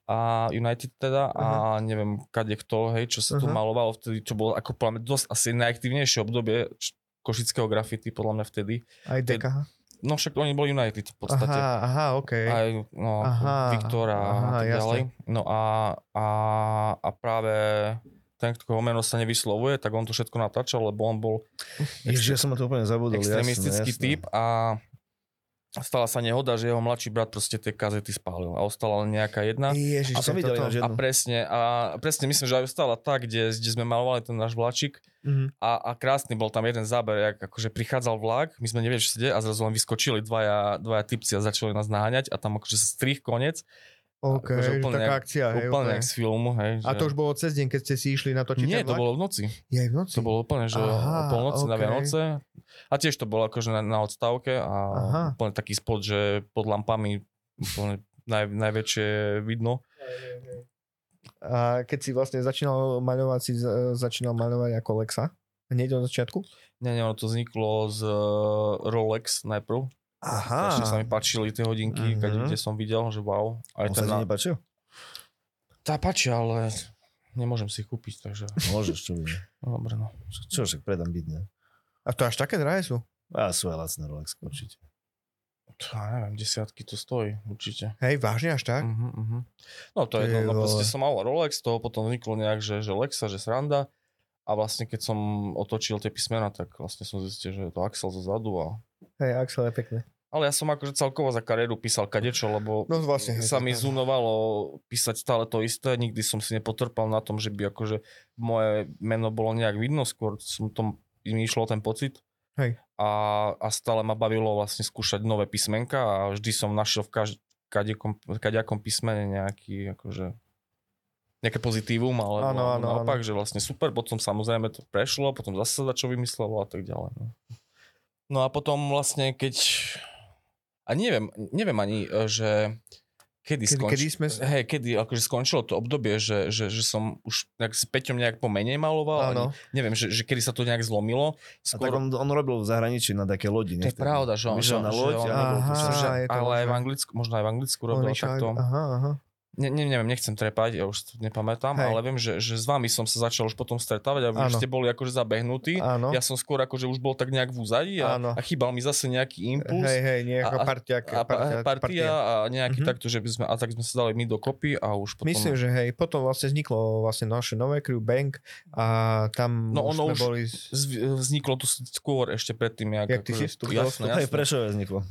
a United teda a neviem kade kto, hej, čo sa tu Aha. malovalo vtedy, čo bolo ako podľa mňa dosť asi najaktívnejšie obdobie košického graffiti, podľa mňa vtedy. Aj DKH? No však oni boli United v podstate. Aha, aha, okej. Aj no, Aha, Viktor a, aha, tak jasne. ďalej. No a, a, a práve ten, koho meno sa nevyslovuje, tak on to všetko natáčal, lebo on bol Ježiš, ja som na to úplne zabudol. extrémistický jasné, jasné. typ a stala sa nehoda, že jeho mladší brat proste tie kazety spálil a ostala len nejaká jedna. Ježiš, A som videl toto. A jednu. presne, a presne myslím, že aj ostala tak, kde, kde sme malovali ten náš vláčik Mhm. a, a krásny bol tam jeden záber, jak akože prichádzal vlak, my sme nevedeli, čo sa deje a zrazu len vyskočili dvaja, dvaja typci a začali nás naháňať a tam akože strých konec, OK, akože že úplne taká jak- akcia, hej, úplne jak z filmu, hej. A že- to už bolo cez deň, keď ste si išli natočiť Nie, to bolo v noci. Je v noci? To bolo úplne, že Aha, o polnoci na okej. Vianoce. A tiež to bolo akože na, na odstávke a Aha. úplne taký spot, že pod lampami úplne naj, najväčšie vidno. A keď si vlastne začínal maľovať, si za- začínal maľovať ako Lexa? Hneď od začiatku? Nie, nie, ono to vzniklo z eh, Rolex najprv. Aha. Ešte sa mi páčili tie hodinky, Mhm. mm-hmm. kde som videl, že wow. Aj On ten sa ti na... nepáčil? Tá páčia, ale nemôžem si kúpiť, takže Môžeš, čo bude. no, dobre no. Čo, čo však predám byť, ne? A to až také drahé sú? A sú aj lacné Rolex, určite. Ja neviem, desiatky to stojí, určite. Hej, vážne až tak? Uh-huh, uh-huh. No to je jedno, no proste som mal Rolex, z toho potom vzniklo nejak, že, že Lexa, že sranda. A vlastne keď som otočil tie písmena, tak vlastne som zistil, že je to Axel zo zadu. A... Hej, Axel je pekné. Ale ja som akože celkovo za kariéru písal kadečo, lebo No vlastne. sa mi zunovalo písať stále to isté. Nikdy som si nepotrpal na tom, že by akože moje meno bolo nejak vidno, skôr som to, mi išlo ten pocit. Hej. A, a stále ma bavilo vlastne skúšať nové písmenka a vždy som našiel v každ- kadekom, kadejakom písmene nejaký akože nejaké pozitívum, Áno, áno, naopak, že vlastne super, potom samozrejme to prešlo, potom zase sa čo vymyslelo a tak ďalej. No. no a potom vlastne keď a neviem, neviem ani, e, že kedy, Kedy- skonč... kedy sme Hej, kedy akože skončilo to obdobie, že, že, že som už nejak s Peťom nejak pomenej maloval. Áno. Neviem, že, že kedy sa to nejak zlomilo. A tak on, on robil v zahraničí na také lodi. To je pravda, že on- že- na že loď on- a nebol tu Aha, že, ale aj v. Anglicku, možno aj v Anglicku On robil takto. Aha, aha. Ne, ne, neviem, nechcem trepať, ja už to nepamätám, Hej. ale viem, že, že s vami som sa začal už potom stretávať a vy ste boli akože zabehnutí. Áno. Ja som skôr akože už bol tak nejak v úzadí a, Áno. a chýbal mi zase nejaký impuls. Hej, hej, nejaká A- a- partia, a pa- partia a nejaký Mhm. takto, že by sme, a tak sme sa dali my dokopy a už potom... Myslím, že hej, potom vlastne vzniklo vlastne naše nové crew Bank a tam No už ono sme už boli... vzniklo to skôr ešte predtým, jak, Jak ty si vstúpil? jasné, jasné. Prešove vzniklo.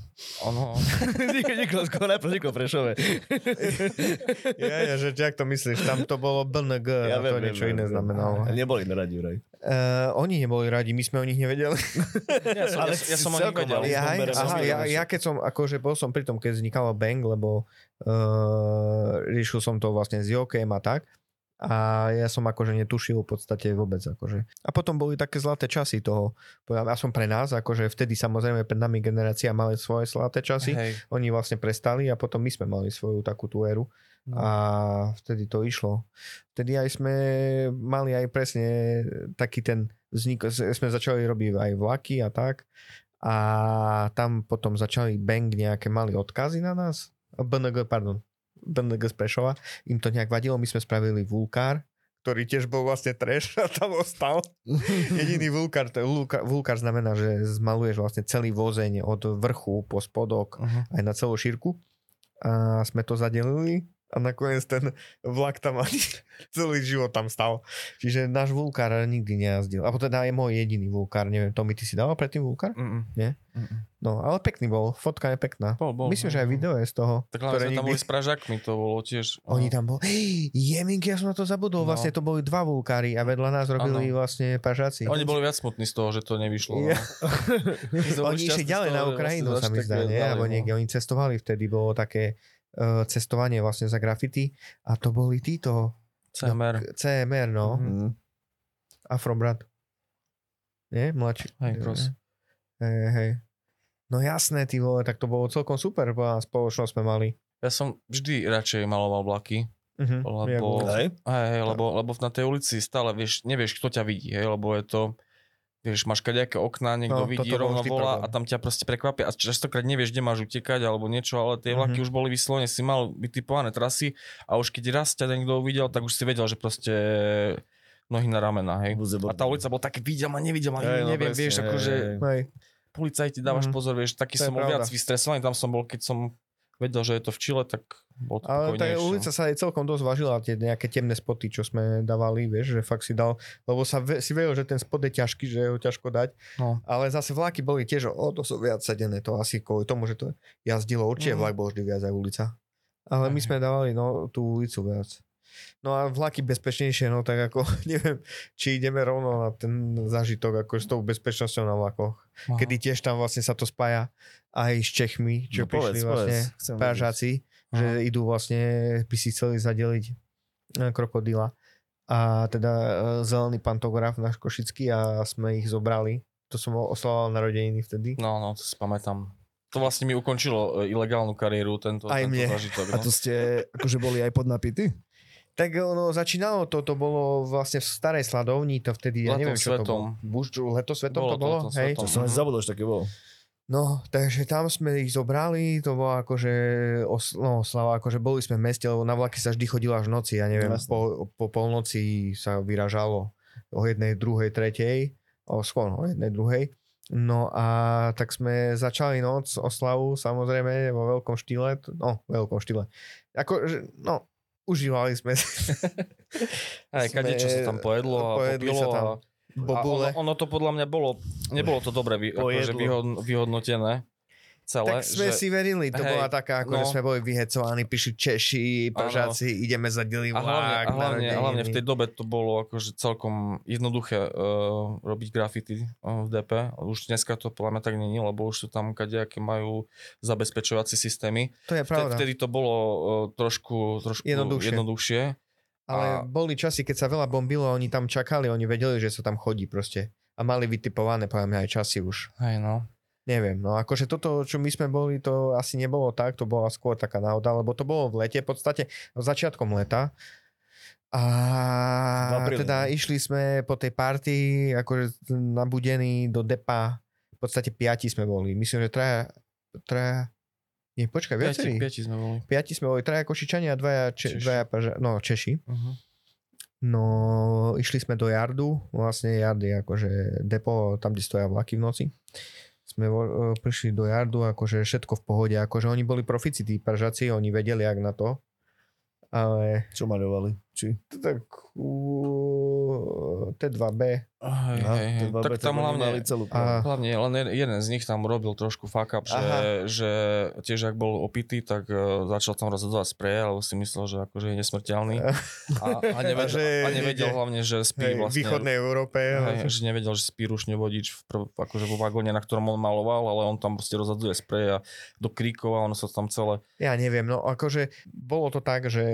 Ono, Nikto skôr najprv vzniklo Prešove. Ja, ja, že jak to myslíš, tam to bolo BNG a to niečo iné znamenalo. Neboli na radi vraj. Uh, oni neboli radi, my sme o nich nevedeli. ja, som, ja, Ale ja som o nich vedel. malý. Ja, berem aha, ja, ja keď som, akože bol som pri tom, keď vznikalo Bang, lebo uh, riešil som to vlastne s Jokem a tak. A ja som akože netušil v podstate vôbec. Akože. A potom boli také zlaté časy toho. Ja som pre nás, akože vtedy samozrejme pred nami generácia mali svoje zlaté časy. Hej. Oni vlastne prestali a potom my sme mali svoju takú tú éru. No. A vtedy to išlo. Vtedy aj sme mali aj presne taký ten vznik, sme začali robiť aj vlaky a tak. A tam potom začali Bang nejaké mali odkazy na nás. BNG, pardon. BNG z Prešova. Im to nejak vadilo. My sme spravili Vulkár, ktorý tiež bol vlastne trash a tam ostal. Jediný vulkár, to vulkár, vulkár znamená, že zmaluješ vlastne celý vozeň od vrchu po spodok Uh-huh. aj na celú šírku. A sme to zadelili a nakoniec ten vlak tam ani celý život tam stal. Čiže náš vulkár nikdy nejazdil. A teda je môj jediný vulkár. Neviem, Tomi, ty si dával predtým vulkár? Mm-mm. Nie? Mm-mm. No, ale pekný bol. Fotka je pekná. Bol, bol, Myslím, no, že aj no. video je z toho. Tak hlavne sme tam nikdy- boli s Pražakmi, to bolo tiež... Oni tam bol. Hej, Jeminky, ja som na to zabudol. No. Vlastne to boli dva vulkári a vedľa nás robili vlastne pažáci. Oni boli viac smutní z toho, že to nevyšlo. Ja. No. Oni išli ďalej na Ukrajinu, sa mi zdá, nie? Alebo niekde oni cestovali, vtedy bolo také cestovanie vlastne za graffiti a to boli títo CMR. CMR, no. Mhm. Mm. Afrobrat. Nie? Mladší. Hej, Cross. Hej, hej. No jasné, ty vole, tak to bolo celkom super, bola spoločnosť sme mali. Ja som vždy radšej maloval vlaky, Uh-huh. Lebo- hej, hej, lebo, lebo na tej ulici stále vieš, nevieš, kto ťa vidí, hej, lebo je to, vieš, máš kadejaké okná, niekto No, vidí, rovno volá problém. a tam ťa proste prekvapia a častokrát nevieš, kde máš utekať alebo niečo, ale tie vlaky Mhm. už boli vyslovene, si mal vytipované trasy a už keď raz ťa niekto uvidel, tak už si vedel, že proste nohy na ramena, hej. A tá ulica bola také videl ma, nevidel ma, Hej, no neviem, presne, vieš, akože hej. Policajti dávaš Mhm. pozor, vieš, taký To som bol viac vystresovaný, tam som bol, keď som vedel, že je to v Čile, tak bol to Ale tá pokojnejšie. ulica sa aj celkom dosť vážila, tie nejaké temné spoty, čo sme dávali, vieš, že fakt si dal, lebo sa ve, si vedel, že ten spot je ťažký, že je ho ťažko dať, No. ale zase vlaky boli tiež o to sú viac sedené, to asi kvôli tomu, že to jazdilo, určite Mhm. vlak bol vždy viac aj ulica. Ale my Hej. sme dávali no, tú ulicu viac. No a vlaky bezpečnejšie, no tak ako neviem, či ideme rovno na ten zážitok ako s tou bezpečnosťou na vlakoch. Aha. Kedy tiež tam vlastne sa to spája aj s Čechmi, čo No povedz, prišli vlastne povedz. Pražáci, že Aha. idú vlastne, by si chceli zadeliť eh, krokodíla. A teda eh, zelený pantograf náš košický a sme ich zobrali. To som oslavoval narodeniny vtedy. No, no, to si pamätám. To vlastne mi ukončilo e, ilegálnu kariéru, tento, Aj tento mne. zážitok. A No. to ste akože boli aj podnapity? Tak ono začínalo to, to bolo vlastne v starej sladovni, to vtedy, ja Letom neviem čo to bolo. svetom. Buš, leto svetom Bolo to to bolo? letom hej? svetom. To som aj Mhm. zabudol, že také bolo. No, takže tam sme ich zobrali, to bolo akože, os, no, slava, akože boli sme v meste, lebo na vlaky sa vždy chodilo až v noci, ja neviem, po, po polnoci sa vyražalo o jednej, druhej, tretej, o skôr, o jednej, druhej. No a tak sme začali noc oslavu, samozrejme, vo veľkom štýle, no, veľkom štýle. Ako, že, no, užívali sme si. Aj kade, čo sa tam pojedlo a popilo sa tam a, a bobule. ono, ono to podľa mňa bolo, nebolo to dobre vy, akože Pojedlo. vyhod, vyhodnotené celé. Tak sme že, si verili, to hej, bola taká, ako že no. sme boli vyhecovaní, prišli Češi, Pražáci, ideme za delý a hlavne, a hlavne, narodeniny. hlavne v tej dobe to bolo akože celkom jednoduché uh, robiť grafity uh, v DP. Už dneska to podľa mňa tak není, lebo už sú tam kadejaké majú zabezpečovacie systémy. To je Vtedy, pravda. vtedy to bolo uh, trošku, trošku Jednoduchšie. jednoduchšie. Ale a- boli časy, keď sa veľa bombilo, oni tam čakali, oni vedeli, že sa tam chodí proste. A mali vytipované, poviem aj časy už. Hej no. Neviem, no akože toto, čo my sme boli, to asi nebolo tak, to bola skôr taká náhoda, lebo to bolo v lete, v podstate začiatkom leta. A teda no. išli sme po tej party, akože nabudení do depa, v podstate piati sme boli. Myslím, že traja, traja, nie, počkaj, viacerí. piati sme boli. Piati sme boli, traja Košičania a dvaja, če, Češi. dvaja Paža- no, Češi. Uh-huh. No, išli sme do Jardu, vlastne Jard je akože depo, tam, kde stoja vlaky v noci. Sme vo, prišli do Jardu, akože všetko v pohode, akože oni boli profici, tí Pražaci, oni vedeli, jak na to. Ale Čo maľovali? Či? tak u, T2B, Hej, Aha, hej, hej. to babe, Tak tam hlavne, celú A- hlavne len jeden- z nich tam robil trošku fuck up, Aha. že, že tiež ak bol opitý, tak uh, začal tam rozhodovať spreje, lebo si myslel, že akože je nesmrteľný. A, a, nevedel, A že a nevedel ide- hlavne, že spí hej, v vlastne. východnej Európe. Hej, že nevedel, že spí rušne vodič v, prv, akože vo vagóne, na ktorom on maloval, ale on tam proste rozhadzuje sprej a do kríkov a ono sa tam celé... Ja neviem, no akože bolo to tak, že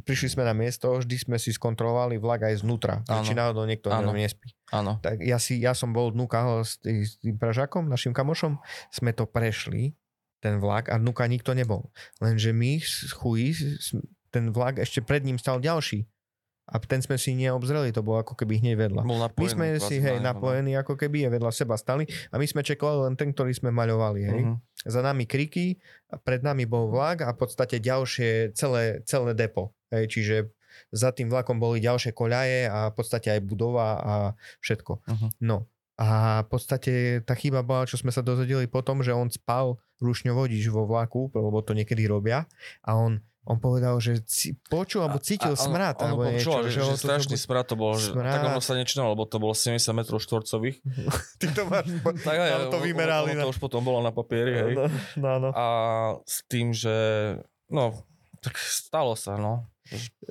prišli sme na miesto, vždy sme si skontrolovali vlak aj znútra, Áno. či náhodou niekto Áno. nespí. Áno. Tak ja, si, ja som bol dnuka s, tý, s tým Pražakom, našim kamošom, sme to prešli, ten vlak a dnuka nikto nebol. Lenže my chují, ten vlak ešte pred ním stal ďalší. A ten sme si neobzreli, to bolo ako keby hneď vedľa. Bol My napojený. sme si, hej, no. napojení ako keby je vedľa seba stali a my sme čekali len ten, ktorý sme maľovali, hej. Mhm. Za nami kriky, pred nami bol vlak a v podstate ďalšie celé, celé depo. Hej, čiže za tým vlakom boli ďalšie koľaje a v podstate aj budova a všetko. Mhm. No a v podstate tá chyba bola, čo sme sa dozvedeli potom, že on spal rušňovodič vo vlaku, lebo to niekedy robia a on, on povedal, že ci, počul alebo cítil A- a- smrad ono alebo niečo. počúval, že, že, ho to- strašný smrad to bol, že, Smrad. tak ono sa nečinalo, lebo to bolo 70 metrov štvorcových. Ty to máš, Tak aj, to vymerali. Ono, na- to už potom bolo na papieri, hej. No, no, no. A s tým, že no, tak stalo sa, no.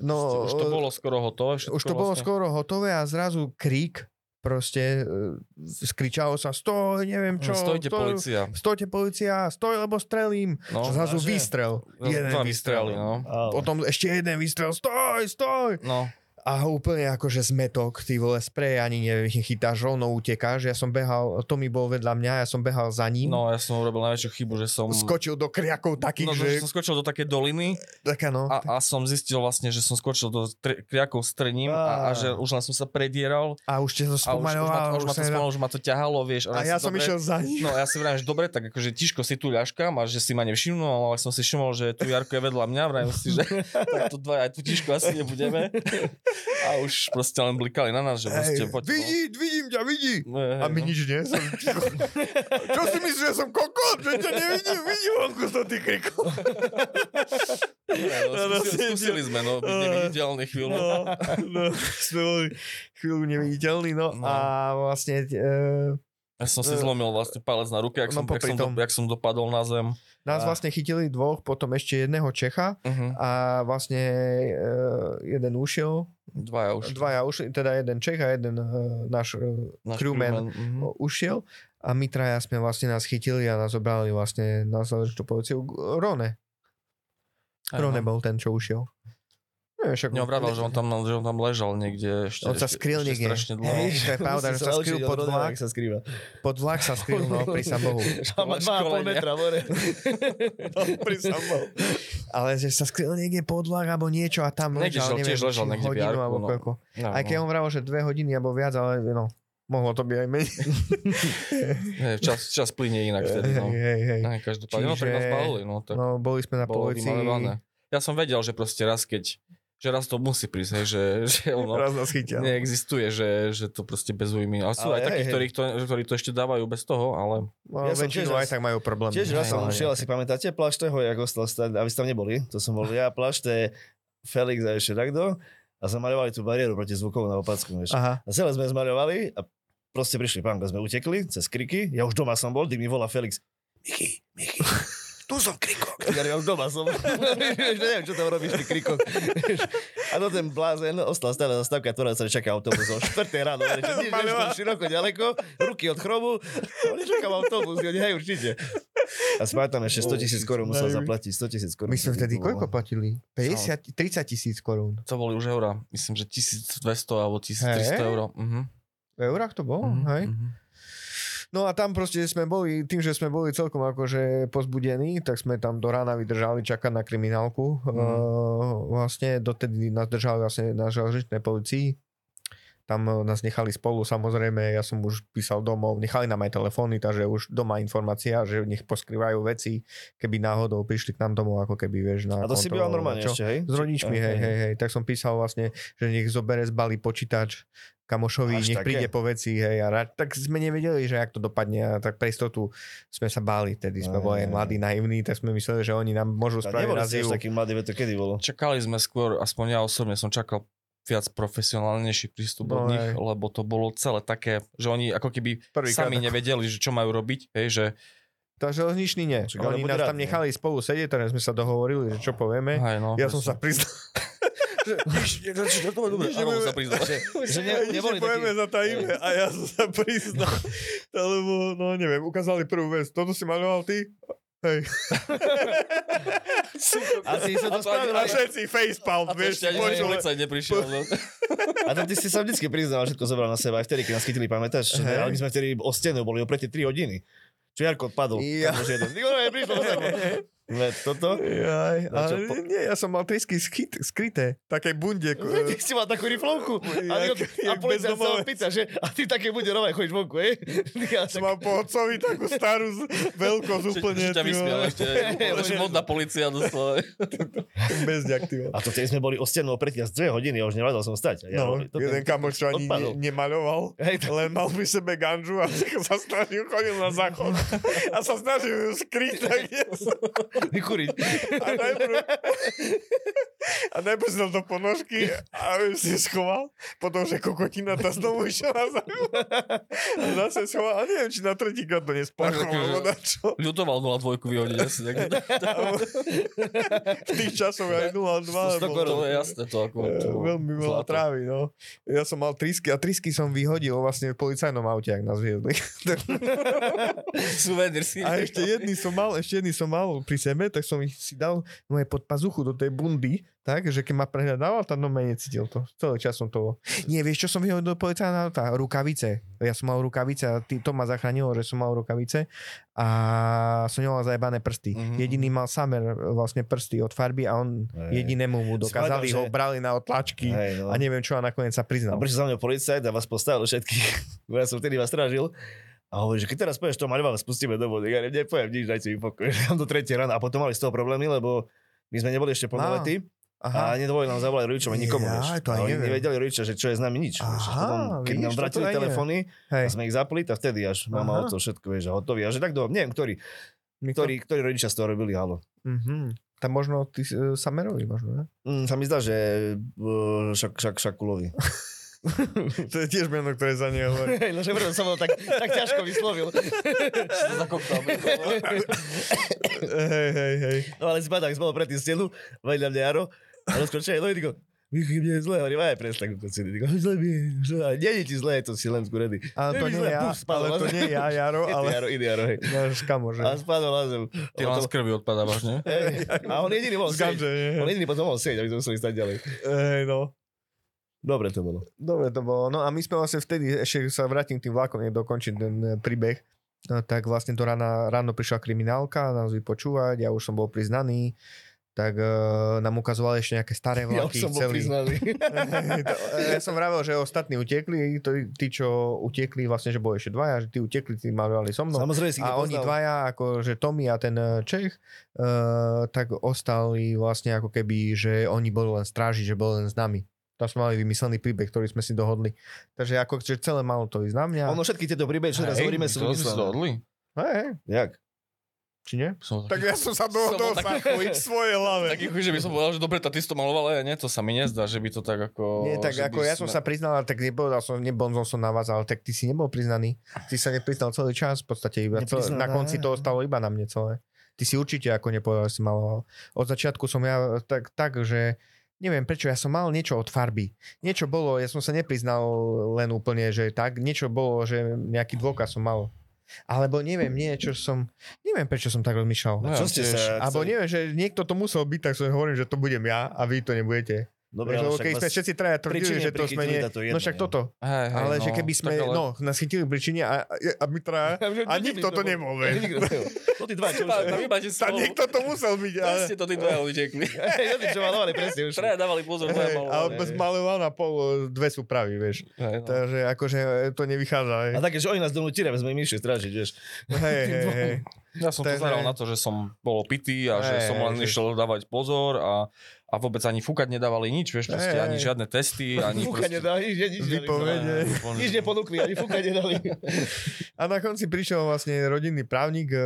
No už to bolo skoro hotové. Už to bolo vlastne. skoro hotové a zrazu krík, proste e, skričalo sa, stoj, neviem čo. Stojte stoj, policia. Stojte policia, stoj, lebo strelím. No, zrazu vážne? výstrel. Jeden výstrel. no. Ale... Potom ešte jeden výstrel, stoj, stoj. No, A úplne akože zmetok, ty vole, sprej ani nechytáš, rovno utekáš. Ja som behal, Tommy bol vedľa mňa, ja som behal za ním. no, ja som urobil najväčšiu chybu, že som... Skočil do kriakov takých, No, že... že som skočil do takej doliny Taká no. a, a som zistil vlastne, že som skočil do tre- kriakov s trním a, a že už len som sa predieral A už ste to a už, už, ma, spomaňoval. to- už ma to spomenul, už ma to ťahalo, vieš. A ja som išiel za ním. No ja si vrajím, že dobre, tak akože tiško si tu ľaškam a že si ma nevšimnul, ale som si všimol, že tu Jarko je vedľa mňa, vrajím si, že tak tu dva, aj tu tiško asi nebudeme. A už proste len blikali na nás, že proste poď. vidí, vidím ťa, vidí. No, hej, A my no. nič nie. Som ticho. Čo si myslíš, že som kokot? Že ťa nevidím, vidím vonku som krikol. Hej, no, No, skúsili, no, skúsili sme, no, byť no. neviditeľný chvíľu. No, no, sme boli chvíľu neviditeľní, no. No. A vlastne e, Ja som si zlomil vlastne palec na ruke, jak No, som, jak popri som, tom. jak som dopadol na zem. Nás A- vlastne chytili dvoch, potom ešte jedného Čecha Uh-huh. a vlastne e, jeden ušiel, Dvaja už. dvaja ušli, teda jeden Čech a jeden e, náš e, Náš crewman mhm. o, ušiel a my traja sme vlastne nás chytili a nás obrali vlastne na záležitú policiu. Rone. Rone bol ten, čo ušiel. Neviem, však... Mňa vravel, že on tam, že on tam ležal niekde ešte, On sa skryl ešte niekde. strašne dlho. Hej, to je pravda, že sa skryl od pod vlak. sa skrýva. Pod vlak sa skryl, no, pri sa Bohu. Tam má 2,5 školenia. metra more. No, pri sa Bohu. Ale že sa skryl niekde pod vlak alebo niečo a tam Niekde ležal, neviem, tiež ležal niekde hodinu alebo no. koľko. No, Aj keď no. on vravel, že dve hodiny alebo viac, ale no, mohlo to byť aj menej. Hej, čas, čas plynie inak vtedy, no. Hej, hej, hej. Hej, každopádne, no tak nás balili, no tak No, boli sme na policii. vymalované. Ja som vedel, že proste raz, keď že raz to musí prísť, hej, že, že ono Raz nás chytia. neexistuje, že, že to proste bez újmy. Ale sú Ale aj takí, ktorí to, ktorí to ešte dávajú bez toho, ale No, Ja som tiež aj tak majú problém. Tiež raz som Ale- šiel, asi pamätáte, Plašteho, jak ostal stať, aby ste tam neboli, to som bol ja, Plašte, Felix a ešte takto. A zamaľovali tú bariéru proti zvukovu na Opacku, vieš. Aha. A celé sme zmaľovali a proste prišli pánka, sme utekli cez kriky, ja už doma som bol, ty mi volá Felix, Miky, Miky, tu som krikok. Ja, ja už doma som. Neviem, čo tam robíš, ty krikok. A to ten blázen ostal stále za stavka, ktorá sa čaká autobus o 4 ráno. Nič, tam široko, ďaleko, ruky od chromu, nečakám autobus, ja nie, hej, určite. A spátam ešte 100 tisíc korún musel zaplatiť, 100 tisíc korún. My sme vtedy koľko platili? 50, 30 tisíc korún. to boli už eurá. Myslím, že 1200 alebo 1300 Hej. eur. Uh-huh. V eurách to bolo, Mhm, hej? mhm. No a tam proste sme boli, tým, že sme boli celkom akože pozbudení, tak sme tam do rána vydržali čakať na kriminálku. Mhm. Uh, vlastne dotedy nás držali vlastne na železničnej policii. Tam eh, nás nechali spolu, samozrejme, ja som už písal domov, nechali nám aj telefóny, takže už doma informácia, že nech poskrývajú veci, keby náhodou prišli k nám domov, ako keby, vieš, na A to si kontrolu, býval normálne čo. ešte, hej? S rodičmi, hej, hej, hej. Tak som písal vlastne, že nech zobere z balí počítač kamošovi, Až nech také? príde po veci, hej. A ra- tak sme nevedeli, že jak to dopadne a tak pre istotu sme sa báli, tedy sme Aj, boli aj mladí, naivní, tak sme mysleli, že oni nám môžu spraviť raziu. taký mladý, to kedy bolo? Čakali sme skôr, aspoň ja osobne som čakal viac profesionálnejší prístup No, od nich, hej. lebo to bolo celé také, že oni ako keby Prvýkrát sami ako- nevedeli, že čo majú robiť, hej, že To železničný nie. Čak, Oni nás rád, tam ne? nechali spolu sedieť, teraz sme sa dohovorili, že čo povieme. hej, no, Ja som sa priznal. to dobre, áno, sa priznal. Že ne, neboli takí... zatajíme a ja som sa priznal. Lebo, no neviem, ukázali prvú vec. Toto si maloval ty? Hej. A ty sa to spravil. A všetci facepalm, vieš, ešte ani policajt neprišiel. No. A to ty si sa vždycky priznal, všetko zobral na seba, aj vtedy, keď nás chytili, pamätáš? Hej. ale my sme vtedy o stenu boli opretí 3 hodiny. Čo Jarko odpadol. Ja. Tam jeden. Nikto neprišiel toto. Jaj, No čo, ale po- nie, ja som mal trysky skryt, skryté, také bunde. Ty si mal takú riflovku. A, Jak- a policajt sa bezdomovec. ho pýta, že a ty také bude nové, chodíš vonku, hej? Ja som tak, mal po otcovi takú starú z- veľkosť úplne. že ťa vysmiel ešte. Modná policia doslova. Vole. a to tedy sme boli o stenu opretí asi 2 hodiny, ja už nevládal som stať. Ja, No, to- jeden kamoš, čo ani ne, nemaľoval, Hej, to- len mal pri sebe ganžu a sa snažil, chodil na záchod a sa snažil ju skryť. Tak. Vykúriť. a najprv, a najprv si dal do ponožky a si schoval, potom, že kokotina tá znovu na záchod a zase schoval a neviem, či na tretíkrát to akože- na čo. Ľutoval 02 vyhodiť asi. Tak, V tých časoch aj 0,2. Sto lebo- korún. to je jasné. To ako, E, to, Veľmi veľa trávy, no. Ja som mal trisky a trisky som vyhodil vlastne v policajnom aute, ak nás vyhodli. Suvenír si. A ešte jedný som mal, ešte jedný som mal pri sebe, tak som ich si dal moje pod pazuchu do tej bundy, tak, že keď ma prehľadával, tam no necítil to. Celý čas som to... Nie, vieš, čo som vyhodil do policajného auta? Rukavice. Ja som mal rukavice a ty, to ma zachránilo, že som mal rukavice a som nemal zajebané prsty. Mhm. Jediný mal samer vlastne prsty od farby a on Hej. jedinému mu dokázali, Spadol, ho že- brali na otlačky Hej, no. a neviem čo a nakoniec sa A priznal. prišiel za mňa policajt a vás postavil všetkých. Ja som vtedy vás strážil. A hovorí, že keď teraz povieš to maľva, vás pustíme do vody. Ja nepoviem nič, dajte mi pokoj. Tam do tretie rána. A potom mali z toho problémy, lebo my sme neboli ešte plnoletí. A nedovolili nám zavolať rodičom nikomu. Ja, vieš. to oni nevedeli rodičia, že čo je s nami nič. vieš. Aha, potom, keď vidíš, nám vrátili telefóny Hej. a sme ich zapli, tak vtedy až mama Aha. o to všetko, vieš, a hotový. A že tak do, neviem, ktorý, Nikto? ktorí, ktorí rodičia z toho robili halo. Mhm. Tam možno ty uh, Samerovi možno, ne? Mm, sa mi zdá, že uh, šak, šak, Šakulovi. to je tiež meno, ktoré za neho hovorí. Hej, no že preto som ho tak, tak ťažko vyslovil. To za koktom. hej, hej, hej. No ale si pamätám, keď sme bol predtým stenu, vedľa mňa Jaro, a rozkročil aj Lojdyko, Michy, mne je zle, hovorím, aj presne, ako si Digo, zle mi je, nie je ti zle, je to si len skúrený. Ale to nie ja, ale to nie ja, Jaro, ale Jaro, iný Jaro, hej. náš kamoš. A spadol na zem. Ty len z krvi odpadávaš, ne? Hej, A on jediný mohol Z sieť. On jediný potom mohol sieť, aby sme museli stať ďalej. Hej, no. Dobre to bolo. Dobre to bolo. No a my sme vlastne vtedy, ešte sa vrátim k tým vlakom, nech dokončím ten e, príbeh, no, tak vlastne do rána, ráno prišla kriminálka nás vypočúvať, ja už som bol priznaný, tak uh, nám ukazovali ešte nejaké staré Ja vlaky. som bol priznaný. To- ja som vravel, že ostatní utekli, to, tí, čo utekli, vlastne, že boli ešte dvaja, že tí utekli, tí mali so mnou. Samozrejme si A oni dvaja, ako že Tommy a ten eh, Čech, uh, tak ostali vlastne ako keby, že oni boli len stráži, že boli len s nami. Tam sme mali vymyslený príbeh, ktorý sme si dohodli. Takže ako, že celé malo to ísť na mňa. Ono všetky tieto príbehy, čo teraz hovoríme, sú vymyslené. dohodli? Hej, Jak? či nie? Som Tak taký- ja som sa dohodol sa taký- v svojej hlave. Taký chuj, že by som povedal, že dobre, tá ty si to maloval, ale nie, to sa mi nezdá, že by to tak ako... Nie, tak že ako ja som sa priznal, tak nepovedal som, nebonzol som na vás, ale tak ty si nebol priznaný. Ty sa nepriznal celý čas, v podstate iba celé, na konci to ostalo iba na mne celé. Ty si určite ako nepovedal, že si maloval. Od začiatku som ja tak, tak, že neviem prečo, ja som mal niečo od farby. Niečo bolo, ja som sa nepriznal len úplne, že tak, niečo bolo, že nejaký dôkaz som mal. Alebo neviem, niečo som, neviem prečo som tak rozmýšľal. No, Čo ste sa... Alebo neviem, že niekto to musel byť, tak som hovorím, že to budem ja a vy to nebudete. Dobre, lebo však keď sme všetci traja tvrdili, príčine že to sme nie... to je No jedno, však nie? toto. Hej, hej, Ale no, že keby sme, tak ale- no, nás chytili pri čine a, a my traja, a nikto to. Nikto to tí dva, čo už... Tam niekto to musel byť, ale... Presne to tí dvaja utekli. Čo malovali, presne už. Traja dávali pozor, dvaja malovali. ale zmaloval na pol, dve sú praví, vieš. No. Takže akože to nevychádza. A také, že oni nás donútili, aby sme im išli strážiť, vieš. Hej, hej, hej. Ja som to zaral na to, že som bol opitý a že som len išiel dávať pozor a, a vôbec ani fúkať nedávali nič, vieš, proste Hej, ani hej. žiadne testy, ani Fúka proste... nedali, nič, nič, Vypovede. nič, nič neponúkli, ani fúka nedali. A na konci prišiel vlastne rodinný právnik e,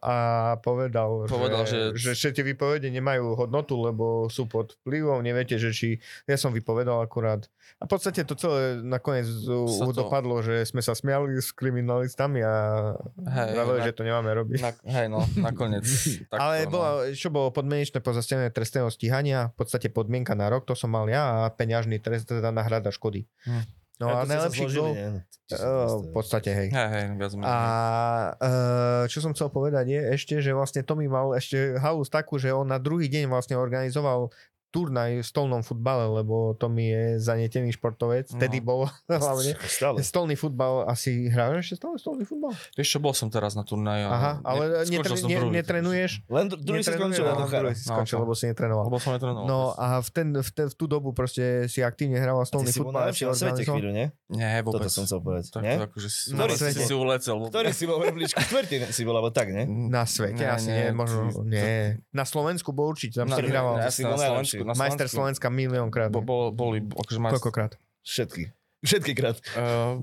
a povedal, Povedal, že, že, že- tie vypovede nemajú hodnotu, lebo sú pod vplyvom, neviete, že či... Ja som vypovedal akurát. A v podstate to celé nakoniec to... to- dopadlo, že sme sa smiali s kriminalistami a Hej, vraveli, na- že to nemáme robiť. Na, hej, no, nakoniec. Ale no. bola, čo bolo podmienečné pozastavenie trestného stíhania, v podstate podmienka na rok, to som mal ja a peňažný trest, teda náhrada škody. Hm. No a, najlepší gol... v podstate, hej. Hej, hej. A uh, čo som chcel povedať je ešte, že vlastne Tommy mal ešte halus takú, že on na druhý deň vlastne organizoval turnaj v stolnom futbale, lebo Tommy je zanietený športovec, No. vtedy bol hlavne. Stále. Stolný futbal, asi hráš ešte stále stolný futbal? Vieš čo, bol som teraz na turnaji. Aha, ale ne, druhý. netrenuješ? Len dru- druhý si skončil, chára. druhý si No, skončil, no. lebo si netrenoval. Lebo som netrenoval. No a v, ten, v, ten, v tú dobu proste si aktívne Ty stolný si bol futbal. najlepší na svete chvíľu, nie? Nie, vôbec. Toto som chcel povedať. Tak, Nie? to akože si, Na si, si, si ulecel. Ktorý si bol v rebríčku? Štvrtý si bol, alebo tak, nie? Na svete asi nie, možno ty- nie. Na Slovensku bol určite, tam si si si bol na najlepší. Slovensku. Na Majster Slovenska miliónkrát. Bo, bol, boli, akože majster, Koľkokrát? Všetky. Všetky krát. Uh,